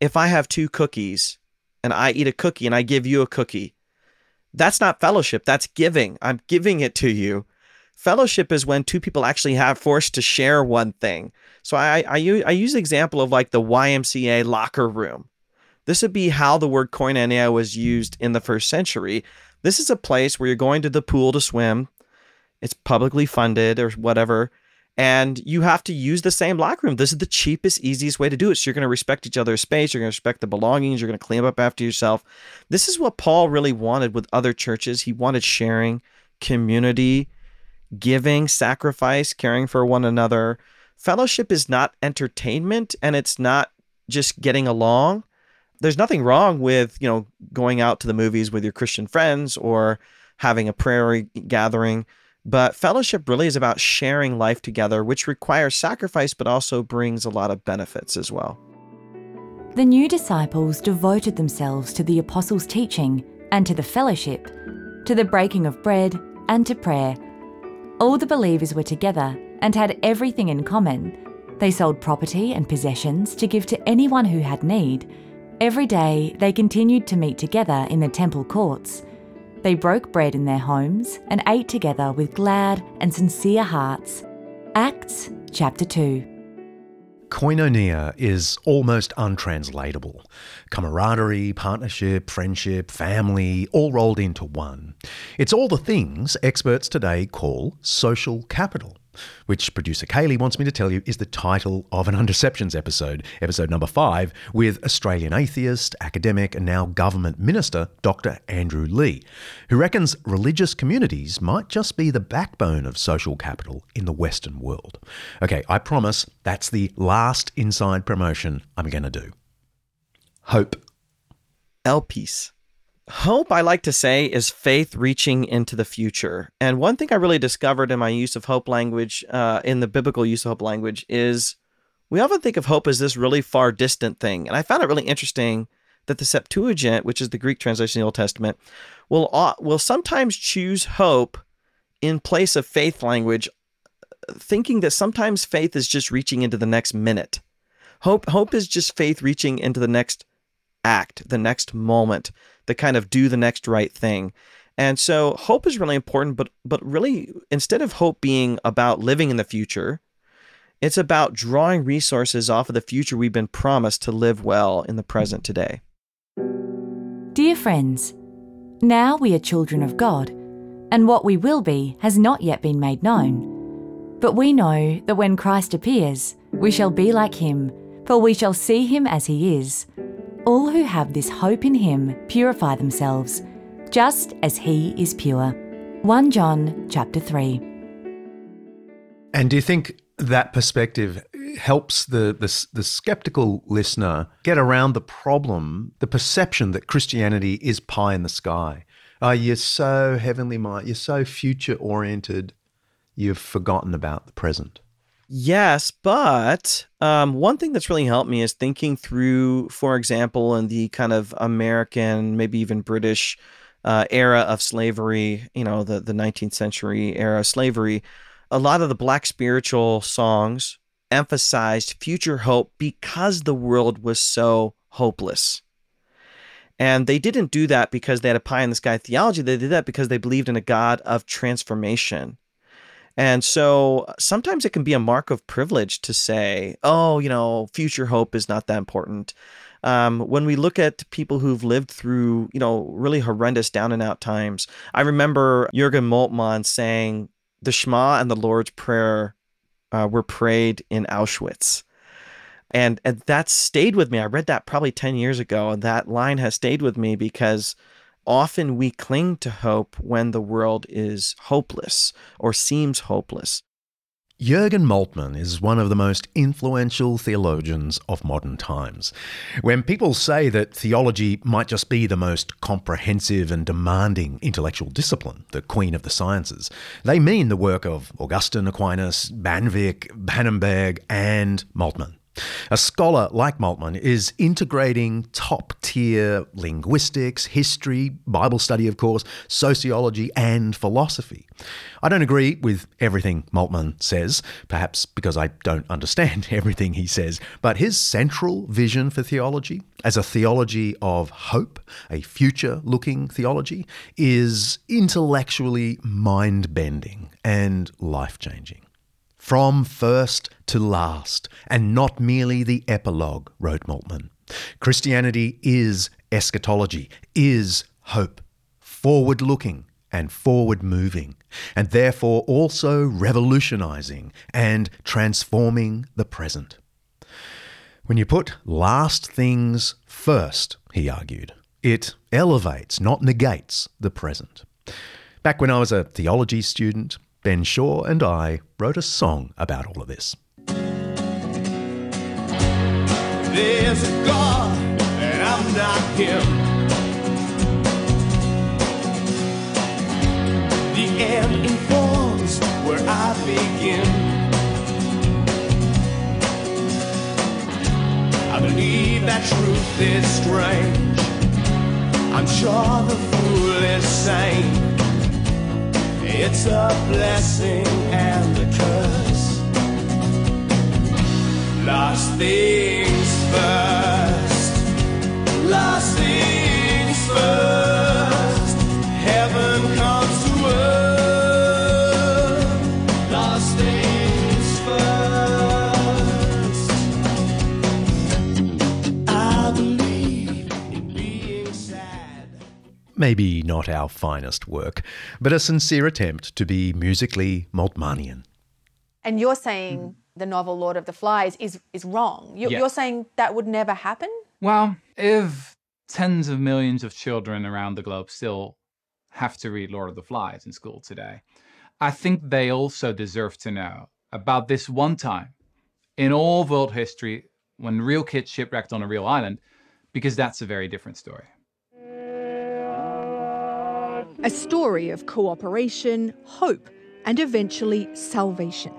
B: if I have two cookies and I eat a cookie and I give you a cookie, that's not fellowship. That's giving. I'm giving it to you. Fellowship is when two people actually have forced to share one thing. So I, I, I use example of like the YMCA locker room. This would be how the word koinonia was used in the first century. This is a place where you're going to the pool to swim. It's publicly funded or whatever and you have to use the same locker room. This is the cheapest, easiest way to do it. So you're going to respect each other's space. You're going to respect the belongings. You're going to clean up after yourself. This is what Paul really wanted with other churches. He wanted sharing, community, giving, sacrifice, caring for one another. Fellowship is not entertainment and it's not just getting along. There's nothing wrong with, you know, going out to the movies with your Christian friends or having a prayer gathering. But fellowship really is about sharing life together, which requires sacrifice, but also brings a lot of benefits as well.
C: The new disciples devoted themselves to the apostles' teaching and to the fellowship, to the breaking of bread and to prayer. All the believers were together and had everything in common. They sold property and possessions to give to anyone who had need. Every day they continued to meet together in the temple courts. They broke bread in their homes and ate together with glad and sincere hearts. Acts chapter 2.
A: Koinonia is almost untranslatable. Camaraderie, partnership, friendship, family, all rolled into one. It's all the things experts today call social capital which producer Kaley wants me to tell you is the title of an Undeceptions episode, episode number five, with Australian atheist, academic, and now government minister Dr. Andrew Leigh, who reckons religious communities might just be the backbone of social capital in the Western world. Okay, I promise that's the last inside promotion I'm going to do. Hope.
B: Elpis. Hope, I like to say, is faith reaching into the future. And one thing I really discovered in my use of hope language, uh, in the biblical use of hope language, is we often think of hope as this really far distant thing. And I found it really interesting that the Septuagint, which is the Greek translation of the Old Testament, will, uh, will sometimes choose hope in place of faith language, thinking that sometimes faith is just reaching into the next minute. Hope, hope is just faith reaching into the next act, the next moment, the kind of do the next right thing. And so hope is really important, but but really instead of hope being about living in the future, it's about drawing resources off of the future we've been promised to live well in the present today.
C: Dear friends, now we are children of God, and what we will be has not yet been made known. But we know that when Christ appears, we shall be like him, for we shall see him as he is. All who have this hope in him purify themselves, just as he is pure. 1 John chapter 3.
A: And do you think that perspective helps the, the, the skeptical listener get around the problem, the perception that Christianity is pie in the sky? Oh, you're so heavenly minded, you're so future oriented, you've forgotten about the present.
B: Yes, but um, one thing that's really helped me is thinking through, for example, in the kind of American, maybe even British uh, era of slavery, you know, the, the 19th century era of slavery, a lot of the black spiritual songs emphasized future hope because the world was so hopeless. And they didn't do that because they had a pie in the sky theology. They did that because they believed in a God of transformation and so sometimes it can be a mark of privilege to say, oh, you know, future hope is not that important. Um, when we look at people who've lived through, you know, really horrendous down and out times, I remember Jurgen Moltmann saying, the Shema and the Lord's Prayer uh, were prayed in Auschwitz. And, and that stayed with me. I read that probably 10 years ago, and that line has stayed with me because often we cling to hope when the world is hopeless or seems hopeless.
A: Jürgen Moltmann is one of the most influential theologians of modern times. When people say that theology might just be the most comprehensive and demanding intellectual discipline, the queen of the sciences, they mean the work of Augustine Aquinas, Bavinck, Pannenberg, and Moltmann. A scholar like Moltmann is integrating top tier linguistics, history, Bible study, of course, sociology, and philosophy. I don't agree with everything Moltmann says, perhaps because I don't understand everything he says, but his central vision for theology, as a theology of hope, a future looking theology, is intellectually mind bending and life changing. From first to last, and not merely the epilogue, wrote Moltmann. Christianity is eschatology, is hope, forward looking and forward moving and therefore also revolutionizing and transforming the present. When you put last things first, he argued, it elevates, not negates, the present. Back when I was a theology student, Ben Shaw and I wrote a song about all of this.
I: There's a God, and I'm not him. The end informs where I begin. I believe that truth is strange. I'm sure the fool is sane. It's a blessing and a curse. Last things first. Last things
A: Maybe not our finest work, but a sincere attempt to be musically Moltmannian.
J: And you're saying the novel Lord of the Flies is is wrong. You're,
K: Yeah.
J: you're saying that would never happen.
K: Well, if tens of millions of children around the globe still have to read Lord of the Flies in school today, I think they also deserve to know about this one time in all world history when real kids shipwrecked on a real island, because that's a very different story.
L: A story of cooperation, hope, and eventually salvation.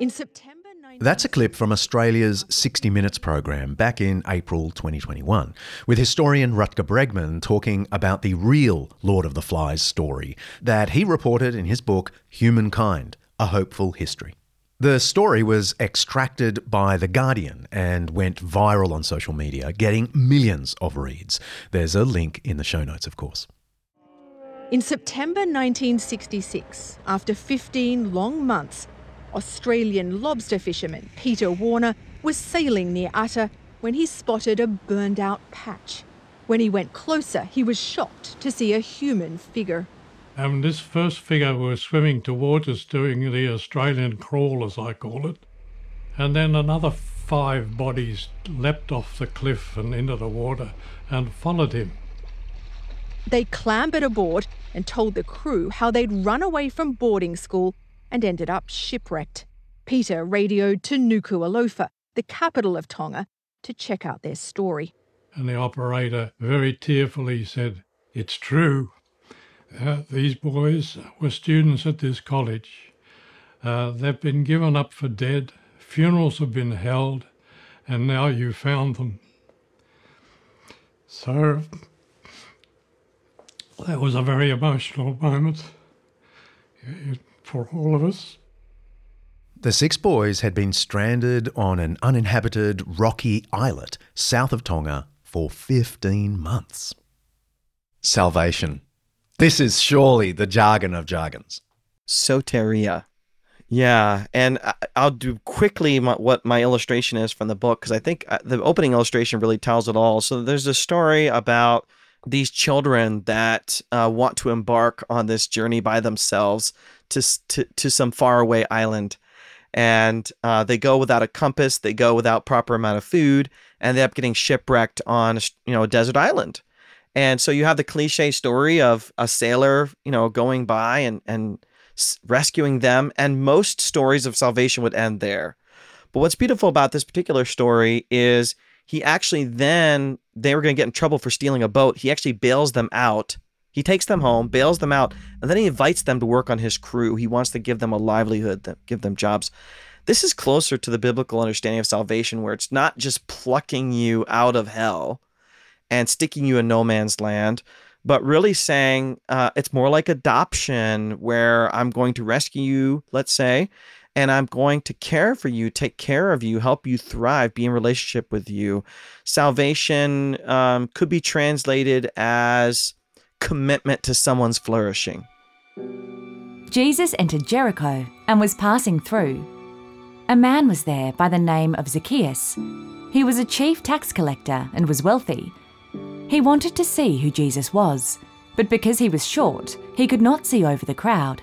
L: In September
A: That's a clip from Australia's 60 Minutes program back in April 2021, with historian Rutger Bregman talking about the real Lord of the Flies story that he reported in his book Humankind A Hopeful History. The story was extracted by The Guardian and went viral on social media, getting millions of reads. There's a link in the show notes, of course.
L: In September 1966, after 15 long months, Australian lobster fisherman Peter Warner was sailing near 'Ata when he spotted a burned out patch. When he went closer, he was shocked to see a human figure.
M: And this first figure was swimming towards us doing the Australian crawl, as I call it. And then another five bodies leapt off the cliff and into the water and followed him.
L: They clambered aboard and told the crew how they'd run away from boarding school and ended up shipwrecked. Peter radioed to Nuku'alofa, the capital of Tonga, to check out their story.
M: And the operator very tearfully said, It's true. Uh, these boys were students at this college. Uh, they've been given up for dead, funerals have been held, and now you found them. So that was a very emotional moment for all of us.
A: The six boys had been stranded on an uninhabited rocky islet south of Tonga for 15 months. Salvation. This is surely the jargon of jargons.
B: Soteria. Yeah, and I- I'll do quickly my, what my illustration is from the book because I think uh, the opening illustration really tells it all. So there's a story about these children that uh, want to embark on this journey by themselves to to, to some faraway island, and uh, they go without a compass, they go without proper amount of food, and they end up getting shipwrecked on you know a desert island. And so you have the cliche story of a sailor, you know, going by and and rescuing them, and most stories of salvation would end there. But what's beautiful about this particular story is he actually then they were going to get in trouble for stealing a boat. He actually bails them out. He takes them home, bails them out, and then he invites them to work on his crew. He wants to give them a livelihood, give them jobs. This is closer to the biblical understanding of salvation, where it's not just plucking you out of hell and sticking you in no man's land, but really saying uh, it's more like adoption, where I'm going to rescue you, let's say, and I'm going to care for you, take care of you, help you thrive, be in relationship with you. Salvation um, could be translated as commitment to someone's flourishing.
C: Jesus entered Jericho and was passing through. A man was there by the name of Zacchaeus. He was a chief tax collector and was wealthy. He wanted to see who Jesus was, but because he was short, he could not see over the crowd.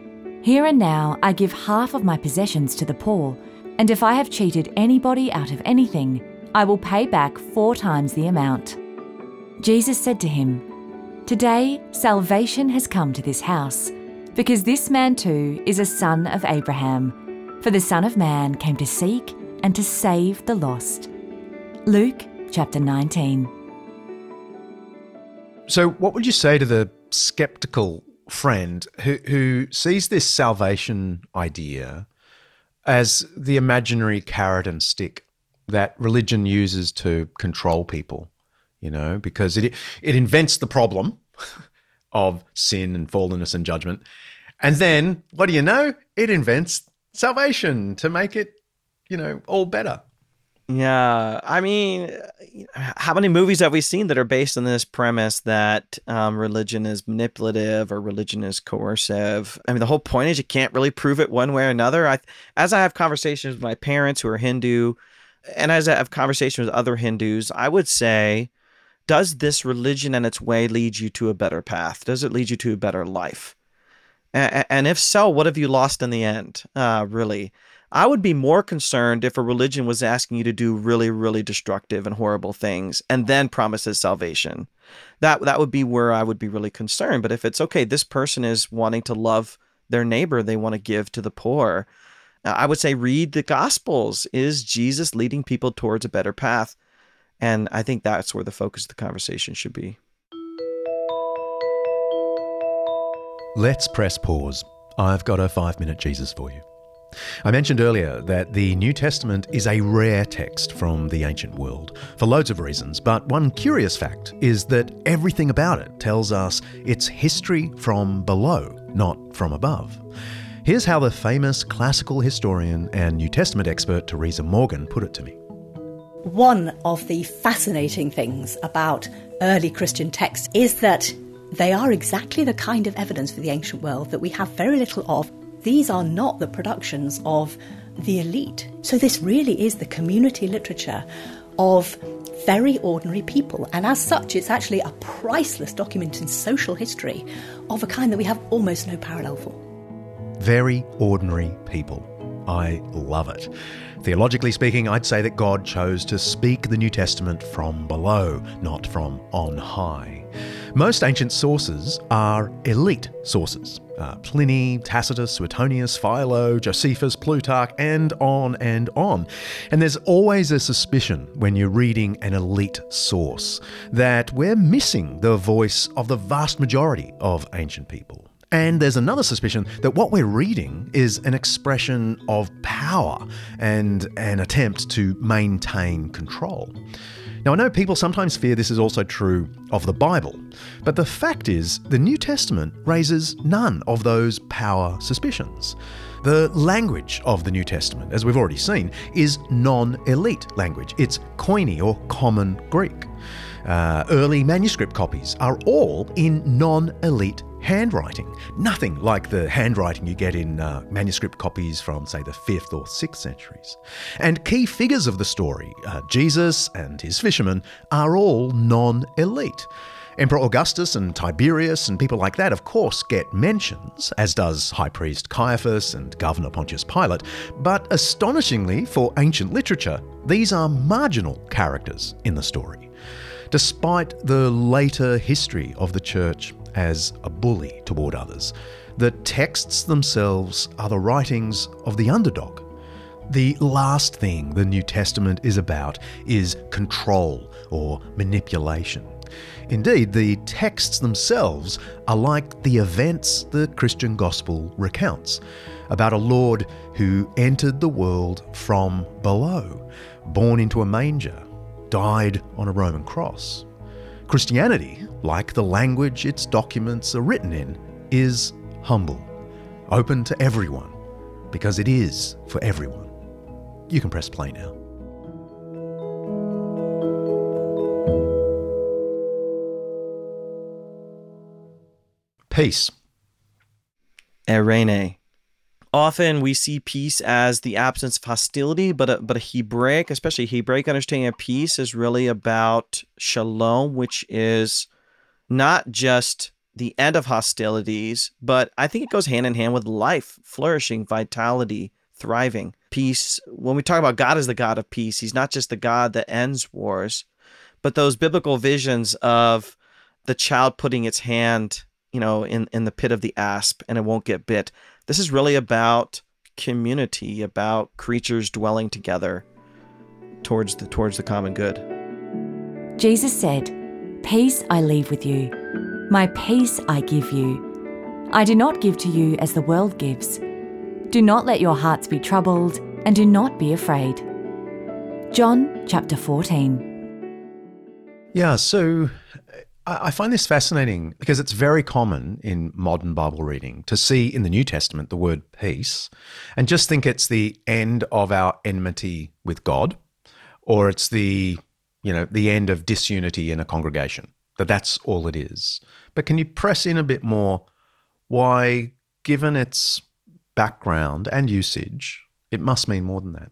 C: here and now I give half of my possessions to the poor, and if I have cheated anybody out of anything, I will pay back four times the amount. Jesus said to him, Today salvation has come to this house, because this man too is a son of Abraham. For the Son of Man came to seek and to save the lost. Luke chapter 19.
A: So, what would you say to the skeptical friend who, who sees this salvation idea as the imaginary carrot and stick that religion uses to control people? You know, because it it invents the problem of sin and fallenness and judgment, and then what do you know? It invents salvation to make it, you know, all better.
B: Yeah, I mean, how many movies have we seen that are based on this premise that um, religion is manipulative or religion is coercive? I mean, the whole point is you can't really prove it one way or another. I, as I have conversations with my parents who are Hindu, and as I have conversations with other Hindus, I would say, does this religion and its way lead you to a better path? Does it lead you to a better life? And, if so, what have you lost in the end? Uh, really. I would be more concerned if a religion was asking you to do really, really destructive and horrible things and then promises salvation. That that would be where I would be really concerned. But if it's okay, this person is wanting to love their neighbor, they want to give to the poor. Uh, I would say read the Gospels. Is Jesus leading people towards a better path? And I think that's where the focus of the conversation should be.
A: Let's press pause. I've got a five minute Jesus for you. I mentioned earlier that the New Testament is a rare text from the ancient world for loads of reasons, but one curious fact is that everything about it tells us it's history from below, not from above. Here's how the famous classical historian and New Testament expert Teresa Morgan put it to me.
N: One of the fascinating things about early Christian texts is that they are exactly the kind of evidence for the ancient world that we have very little of these are not the productions of the elite. So, this really is the community literature of very ordinary people. And as such, it's actually a priceless document in social history of a kind that we have almost no parallel for.
A: Very ordinary people. I love it. Theologically speaking, I'd say that God chose to speak the New Testament from below, not from on high. Most ancient sources are elite sources. Uh, Pliny, Tacitus, Suetonius, Philo, Josephus, Plutarch, and on and on. And there's always a suspicion when you're reading an elite source that we're missing the voice of the vast majority of ancient people. And there's another suspicion that what we're reading is an expression of power and an attempt to maintain control. Now, I know people sometimes fear this is also true of the Bible, but the fact is, the New Testament raises none of those power suspicions. The language of the New Testament, as we've already seen, is non elite language. It's Koine or Common Greek. Uh, early manuscript copies are all in non elite handwriting. Nothing like the handwriting you get in uh, manuscript copies from, say, the 5th or 6th centuries. And key figures of the story, uh, Jesus and his fishermen, are all non elite. Emperor Augustus and Tiberius and people like that, of course, get mentions, as does High Priest Caiaphas and Governor Pontius Pilate, but astonishingly for ancient literature, these are marginal characters in the story. Despite the later history of the church as a bully toward others. The texts themselves are the writings of the underdog. The last thing the New Testament is about is control or manipulation. Indeed, the texts themselves are like the events the Christian gospel recounts about a Lord who entered the world from below, born into a manger, died on a Roman cross, Christianity, like the language its documents are written in, is humble, open to everyone, because it is for everyone. You can press play now. Peace.
B: Eirene. Often we see peace as the absence of hostility, but a, but a Hebraic, especially Hebraic understanding of peace, is really about shalom, which is not just the end of hostilities, but I think it goes hand in hand with life, flourishing, vitality, thriving, peace. When we talk about God as the God of peace, He's not just the God that ends wars, but those biblical visions of the child putting its hand, you know, in, in the pit of the asp and it won't get bit. This is really about community, about creatures dwelling together towards the towards the common good.
C: Jesus said, Peace I leave with you, my peace I give you. I do not give to you as the world gives. Do not let your hearts be troubled, and do not be afraid. John chapter 14.
A: Yeah, so I find this fascinating because it's very common in modern Bible reading to see in the New Testament the word peace and just think it's the end of our enmity with God or it's the you know the end of disunity in a congregation that that's all it is. But can you press in a bit more why given its background and usage it must mean more than that?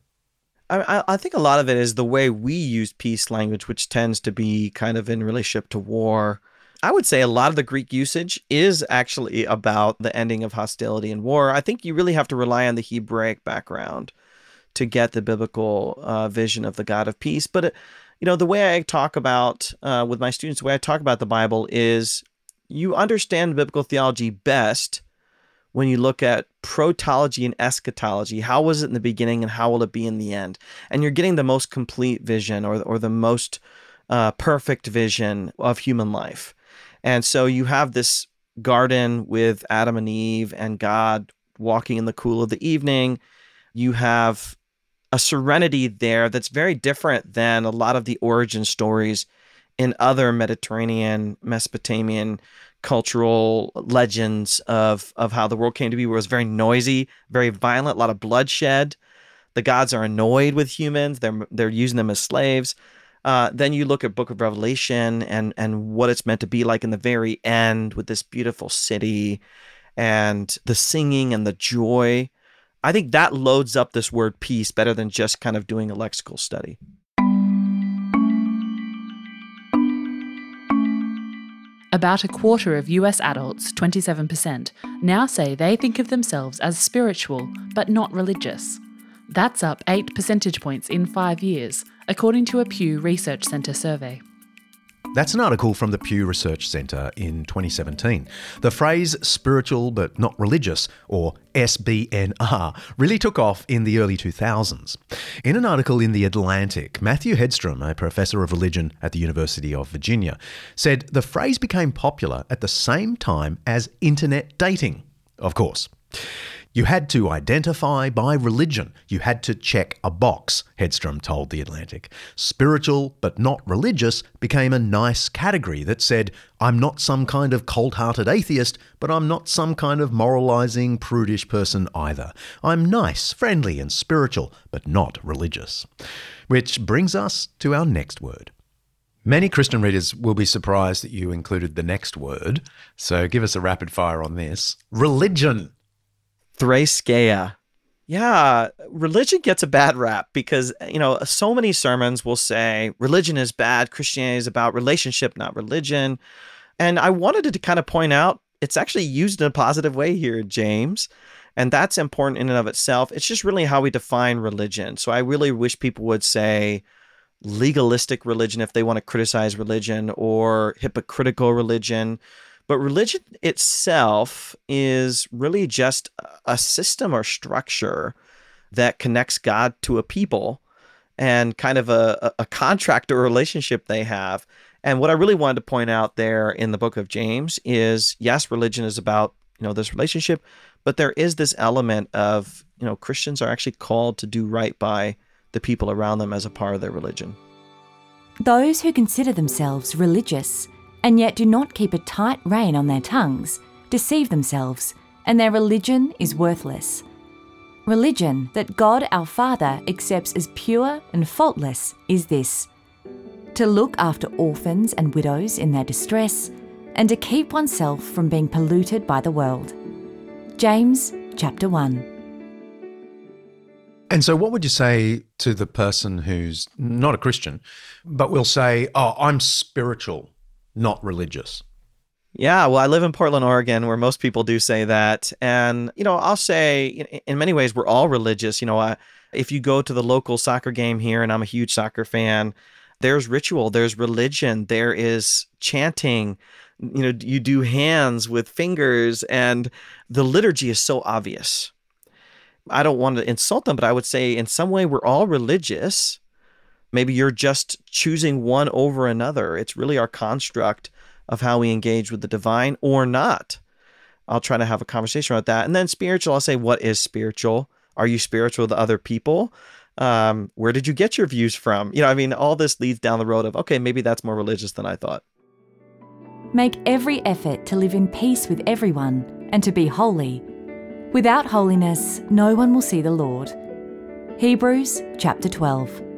B: I, I- think a lot of it is the way we use peace language, which tends to be kind of in relationship to war. I would say a lot of the Greek usage is actually about the ending of hostility and war. I think you really have to rely on the Hebraic background to get the biblical uh, vision of the God of peace. But, uh, you know, the way I talk about uh, with my students, the way I talk about the Bible is you understand biblical theology best when you look at protology and eschatology. How was it in the beginning and how will it be in the end? And you're getting the most complete vision or, or the most uh, perfect vision of human life. And so you have this garden with adam and eve and god walking in the cool of the evening. You have a serenity there that's very different than a lot of the origin stories in other mediterranean mesopotamian cultural legends of of how the world came to be where it was very noisy, very violent, a lot of bloodshed. The gods are annoyed with humans. They're they're using them as slaves. Uh, then you look at Book of Revelation and and what it's meant to be like in the very end with this beautiful city and the singing and the joy. I think that loads up this word peace better than just kind of doing a lexical study.
O: About a quarter of US adults, 27%, now say they think of themselves as spiritual but not religious. That's up 8 percentage points in five years, according to a Pew Research Centre survey.
A: That's an article from the Pew Research Centre in 2017. The phrase spiritual but not religious, or SBNR, really took off in the early 2000s. In an article in The Atlantic, Matthew Hedstrom, a professor of religion at the University of Virginia, said the phrase became popular at the same time as internet dating. Of course. You had to identify by religion. You had to check a box, Hedstrom told The Atlantic. Spiritual but not religious became a nice category that said, I'm not some kind of cold hearted atheist, but I'm not some kind of moralizing, prudish person either. I'm nice, friendly, and spiritual, but not religious. Which brings us to our next word. Many Christian readers will be surprised that you included the next word, so give us a rapid fire on this. Religion.
B: Threskeia. Yeah, religion gets a bad rap because, you know, so many sermons will say religion is bad, Christianity is about relationship, not religion. And I wanted to kind of point out it's actually used in a positive way here, James. And that's important in and of itself. It's just really how we define religion. So I really wish people would say legalistic religion if they want to criticize religion or hypocritical religion. But religion itself is really just a system or structure that connects God to a people and kind of a, a contract or relationship they have. And what I really wanted to point out there in the book of James is yes, religion is about, you know, this relationship, but there is this element of, you know, Christians are actually called to do right by the people around them as a part of their religion.
C: Those who consider themselves religious and yet do not keep a tight rein on their tongues deceive themselves, and their religion is worthless. religion that God our Father accepts as pure and faultless is this to look after orphans and widows in their distress, and to keep oneself from being polluted by the world. James chapter 1.
A: And so, what would you say to the person who's not a Christian, but will say, Oh, I'm spiritual, not religious?
B: Yeah, well, I live in Portland, Oregon, where most people do say that. And, you know, I'll say in many ways, we're all religious. You know, uh, if you go to the local soccer game here, and I'm a huge soccer fan, there's ritual, there's religion, there is chanting. You know, you do hands with fingers, and the liturgy is so obvious. I don't want to insult them, but I would say in some way we're all religious. Maybe you're just choosing one over another. It's really our construct of how we engage with the divine or not. I'll try to have a conversation about that. And then spiritual, I'll say, what is spiritual? Are you spiritual with other people? Um, where did you get your views from? You know, I mean, all this leads down the road of, okay, maybe that's more religious than I thought.
C: Make every effort to live in peace with everyone and to be holy. Without holiness, no one will see the Lord. Hebrews chapter 12.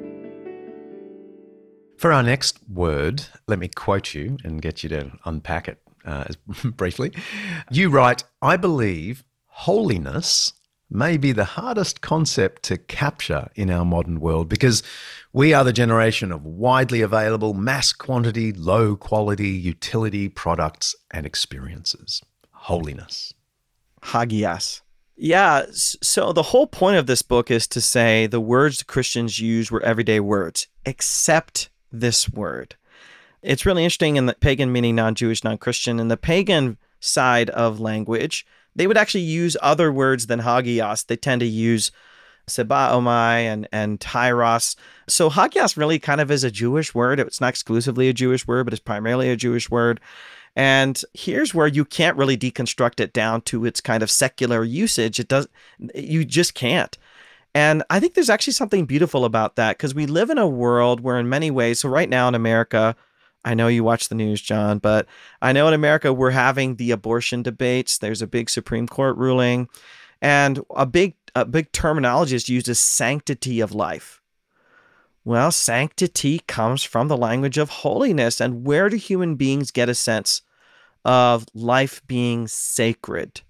A: For our next word, let me quote you and get you to unpack it uh, briefly. You write, I believe holiness may be the hardest concept to capture in our modern world because we are the generation of widely available, mass quantity, low quality utility products and experiences. Holiness.
B: Hagios. Yeah. So the whole point of this book is to say the words Christians use were everyday words, except this word. It's really interesting in the pagan meaning non Jewish, non Christian. In the pagan side of language, they would actually use other words than hagios. They tend to use sebaomai and, and tyros. So hagios really kind of is a Jewish word. It's not exclusively a Jewish word, but it's primarily a Jewish word. And here's where you can't really deconstruct it down to its kind of secular usage. It does you just can't. And I think there's actually something beautiful about that because we live in a world where, in many ways, so right now in America, I know you watch the news, John, but I know in America we're having the abortion debates. There's a big Supreme Court ruling, and a big a big terminology is used as sanctity of life. Well, sanctity comes from the language of holiness, and where do human beings get a sense of life being sacred?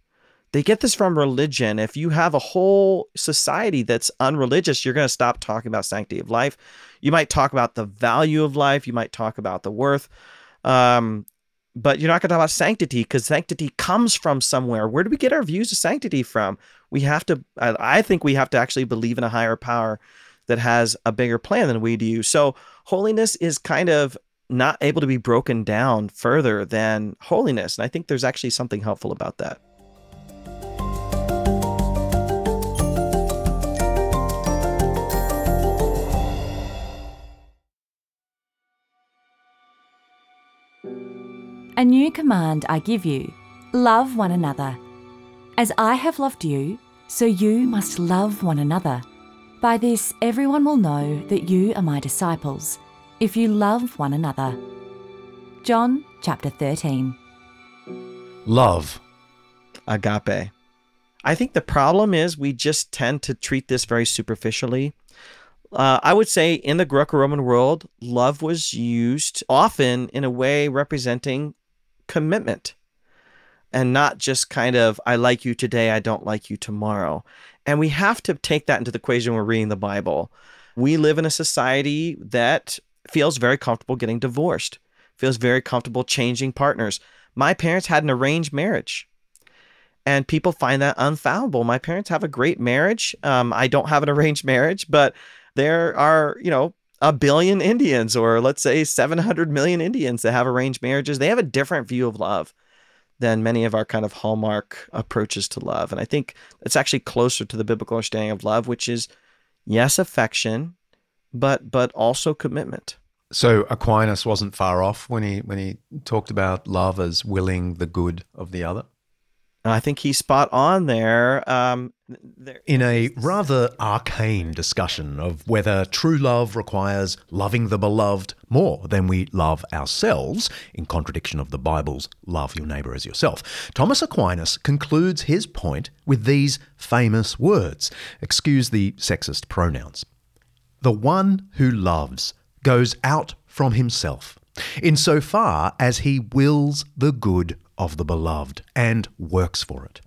B: They get this from religion. If you have a whole society that's unreligious, you're going to stop talking about sanctity of life. You might talk about the value of life. You might talk about the worth. Um, but you're not going to talk about sanctity because sanctity comes from somewhere. Where do we get our views of sanctity from? We have to, I think we have to actually believe in a higher power that has a bigger plan than we do. So holiness is kind of not able to be broken down further than holiness. And I think there's actually something helpful about that.
C: A new command I give you love one another. As I have loved you, so you must love one another. By this, everyone will know that you are my disciples, if you love one another. John chapter 13.
A: Love.
B: Agape. I think the problem is we just tend to treat this very superficially. Uh, I would say in the Greco Roman world, love was used often in a way representing commitment and not just kind of, I like you today, I don't like you tomorrow. And we have to take that into the equation when we're reading the Bible. We live in a society that feels very comfortable getting divorced, feels very comfortable changing partners. My parents had an arranged marriage, and people find that unfallible. My parents have a great marriage. Um, I don't have an arranged marriage, but there are, you know, a billion Indians, or let's say 700 million Indians that have arranged marriages, they have a different view of love than many of our kind of hallmark approaches to love. And I think it's actually closer to the biblical understanding of love, which is yes, affection, but but also commitment.
A: So Aquinas wasn't far off when he when he talked about love as willing the good of the other.
B: I think he's spot on there. Um,
A: In a rather arcane discussion of whether true love requires loving the beloved more than we love ourselves, in contradiction of the Bible's love your neighbour as yourself, Thomas Aquinas concludes his point with these famous words. Excuse the sexist pronouns. The one who loves goes out from himself, insofar as he wills the good of the beloved and works for it.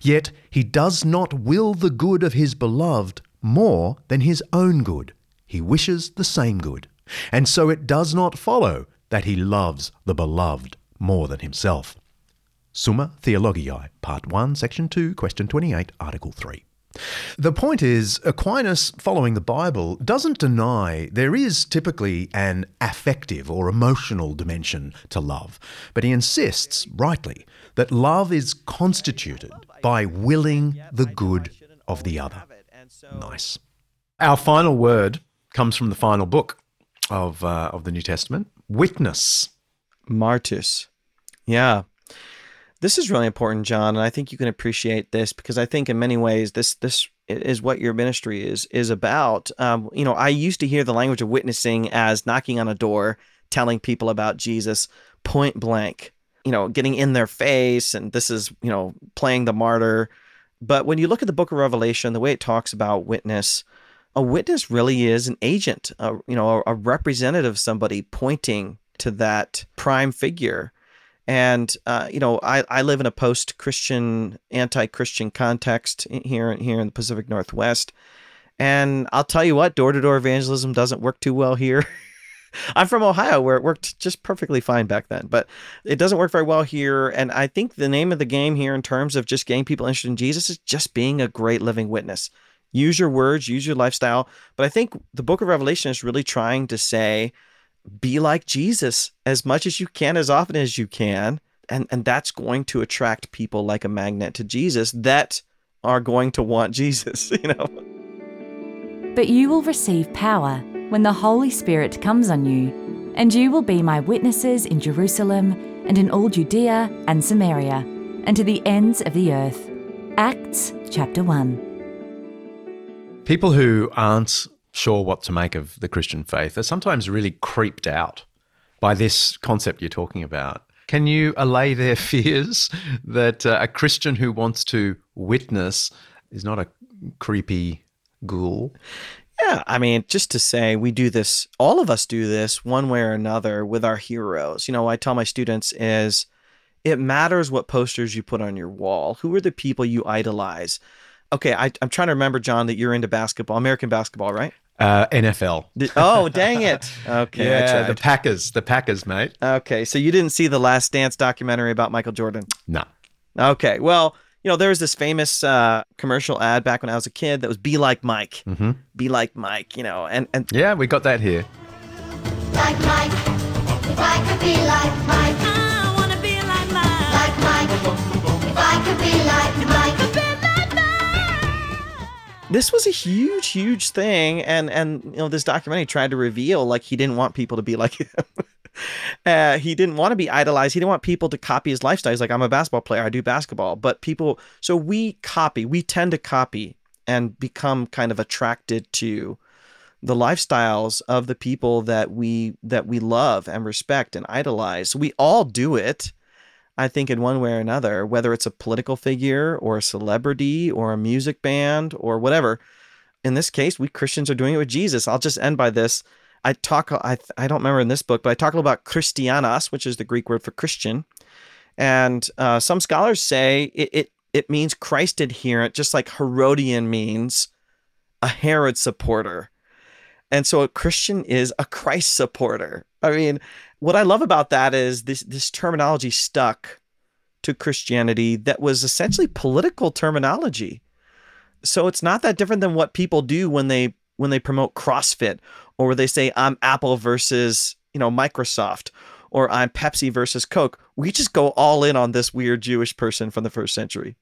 A: Yet he does not will the good of his beloved more than his own good. He wishes the same good. And so it does not follow that he loves the beloved more than himself. Summa Theologiae, Part 1, Section 2, Question 28, Article 3. The point is, Aquinas, following the Bible, doesn't deny there is typically an affective or emotional dimension to love, but he insists, rightly, that love is constituted by willing the good of the other. Nice. Our final word comes from the final book of, uh, of the New Testament witness.
B: Martus. Yeah. This is really important, John, and I think you can appreciate this because I think in many ways this this is what your ministry is is about. Um, you know, I used to hear the language of witnessing as knocking on a door, telling people about Jesus, point blank. You know, getting in their face, and this is you know playing the martyr. But when you look at the Book of Revelation, the way it talks about witness, a witness really is an agent, a, you know, a, a representative, of somebody pointing to that prime figure. And uh, you know, I, I live in a post-Christian, anti-Christian context here here in the Pacific Northwest, and I'll tell you what, door-to-door evangelism doesn't work too well here. I'm from Ohio, where it worked just perfectly fine back then, but it doesn't work very well here. And I think the name of the game here, in terms of just getting people interested in Jesus, is just being a great living witness. Use your words, use your lifestyle. But I think the Book of Revelation is really trying to say be like Jesus as much as you can, as often as you can. And, and that's going to attract people like a magnet to Jesus that are going to want Jesus, you know.
C: But you will receive power when the Holy Spirit comes on you, and you will be my witnesses in Jerusalem and in all Judea and Samaria, and to the ends of the earth. Acts chapter 1.
A: People who aren't sure what to make of the Christian faith are sometimes really creeped out by this concept you're talking about. Can you allay their fears that uh, a Christian who wants to witness is not a creepy ghoul?
B: Yeah, I mean, just to say, we do this, all of us do this one way or another with our heroes. You know, I tell my students is it matters what posters you put on your wall. Who are the people you idolize? Okay, I, am trying to remember, John, that you're into basketball, American basketball, right?
A: Uh, NFL.
B: Oh, dang it. Okay.
A: yeah, the Packers. The Packers, mate.
B: Okay, so you didn't see the Last Dance documentary about Michael Jordan?
A: No.
B: Okay, well, you know, there was this famous uh, commercial ad back when I was a kid that was "Be like Mike."
A: Mm-hmm.
B: Be like Mike, you know, and and
A: yeah, we got that here.
I: Like Mike, if I could be like Mike, I wanna be like Mike. Like Mike, if I could be like Mike.
B: This was a huge, huge thing, and and you know this documentary tried to reveal like he didn't want people to be like him. Uh, he didn't want to be idolized. He didn't want people to copy his lifestyle. He's like, I'm a basketball player. I do basketball. But people, so we copy, we tend to copy and become kind of attracted to the lifestyles of the people that we that we love and respect and idolize. We all do it. I think in one way or another, whether it's a political figure or a celebrity or a music band or whatever. In this case, we Christians are doing it with Jesus. I'll just end by this. I talk, I, I don't remember in this book, but I talk a little about Christianos, which is the Greek word for Christian. And uh, some scholars say it, it, it means Christ adherent, just like Herodian means a Herod supporter. And so a Christian is a Christ supporter. I mean, what I love about that is this this terminology stuck to Christianity that was essentially political terminology. So it's not that different than what people do when they when they promote CrossFit or they say I'm Apple versus, you know, Microsoft or I'm Pepsi versus Coke. We just go all in on this weird Jewish person from the first century.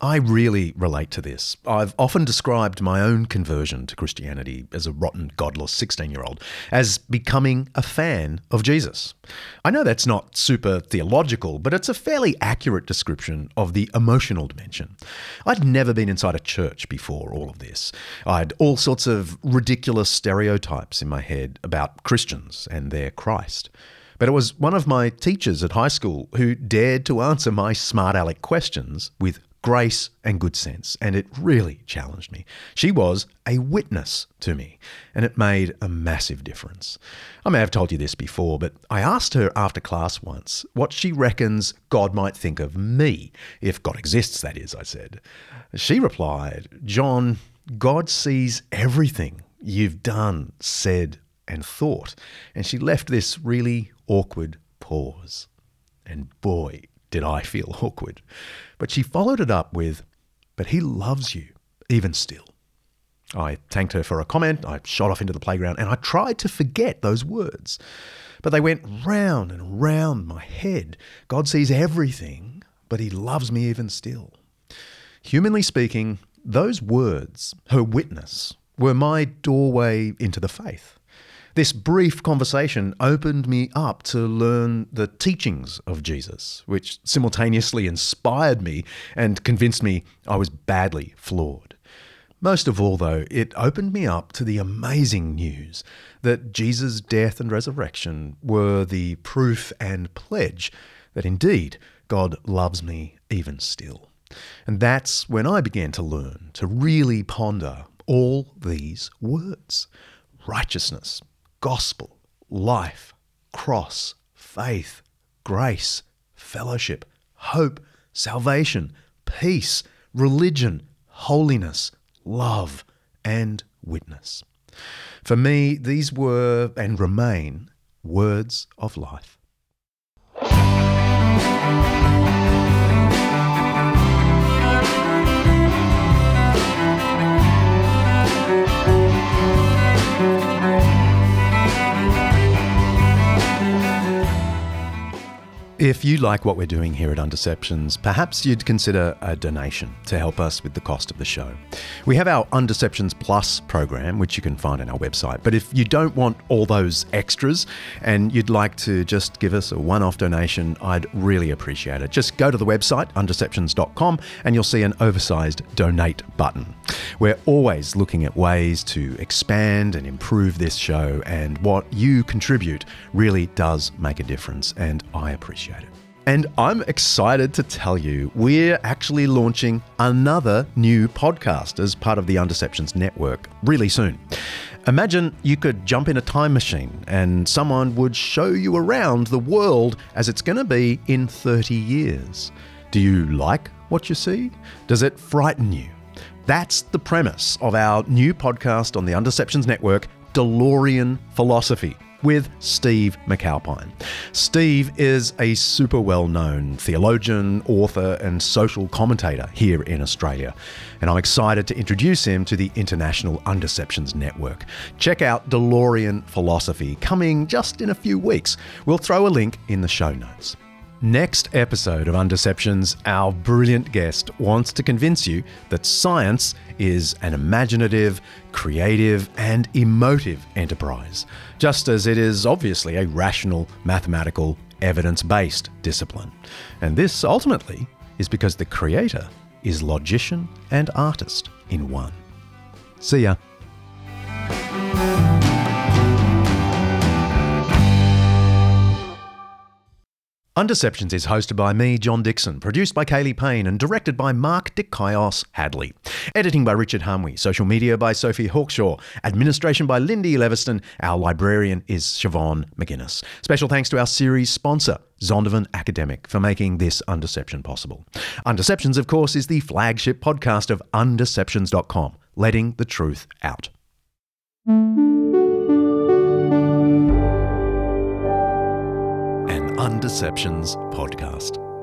A: I really relate to this. I've often described my own conversion to Christianity as a rotten, godless 16 year old as becoming a fan of Jesus. I know that's not super theological, but it's a fairly accurate description of the emotional dimension. I'd never been inside a church before all of this. I'd all sorts of ridiculous stereotypes in my head about Christians and their Christ. But it was one of my teachers at high school who dared to answer my smart aleck questions with grace and good sense, and it really challenged me. She was a witness to me, and it made a massive difference. I may have told you this before, but I asked her after class once what she reckons God might think of me, if God exists, that is, I said. She replied, John, God sees everything you've done, said, and thought. And she left this really awkward pause. And boy, did I feel awkward. But she followed it up with, But he loves you, even still. I thanked her for a comment, I shot off into the playground, and I tried to forget those words. But they went round and round my head. God sees everything, but he loves me even still. Humanly speaking, those words, her witness, were my doorway into the faith. This brief conversation opened me up to learn the teachings of Jesus, which simultaneously inspired me and convinced me I was badly flawed. Most of all, though, it opened me up to the amazing news that Jesus' death and resurrection were the proof and pledge that indeed God loves me even still. And that's when I began to learn to really ponder all these words righteousness, gospel, life, cross, faith, grace, fellowship, hope, salvation, peace, religion, holiness, love, and witness. For me, these were and remain words of life. If you like what we're doing here at Undeceptions, perhaps you'd consider a donation to help us with the cost of the show. We have our Undeceptions Plus program, which you can find on our website. But if you don't want all those extras and you'd like to just give us a one off donation, I'd really appreciate it. Just go to the website, undeceptions.com, and you'll see an oversized donate button. We're always looking at ways to expand and improve this show, and what you contribute really does make a difference, and I appreciate it. And I'm excited to tell you we're actually launching another new podcast as part of the Undeceptions Network really soon. Imagine you could jump in a time machine and someone would show you around the world as it's going to be in 30 years. Do you like what you see? Does it frighten you? That's the premise of our new podcast on the Undeceptions Network, DeLorean Philosophy with Steve McAlpine. Steve is a super well known theologian, author, and social commentator here in Australia, and I'm excited to introduce him to the International Undeceptions Network. Check out DeLorean Philosophy coming just in a few weeks. We'll throw a link in the show notes. Next episode of Undeceptions, our brilliant guest wants to convince you that science is an imaginative, creative, and emotive enterprise, just as it is obviously a rational, mathematical, evidence based discipline. And this ultimately is because the creator is logician and artist in one. See ya. Undeceptions is hosted by me, John Dickson, produced by Kaley Payne, and directed by Mark Dikaios Hadley. Editing by Richard Hamwi, social media by Sophie Hawkshaw, administration by Lyndie Leviston. Our librarian is Siobhan McGuiness. Special thanks to our series sponsor, Zondervan Academic, for making this Undeception possible. Undeceptions, of course, is the flagship podcast of Undeceptions.com, letting the truth out. Undeceptions podcast.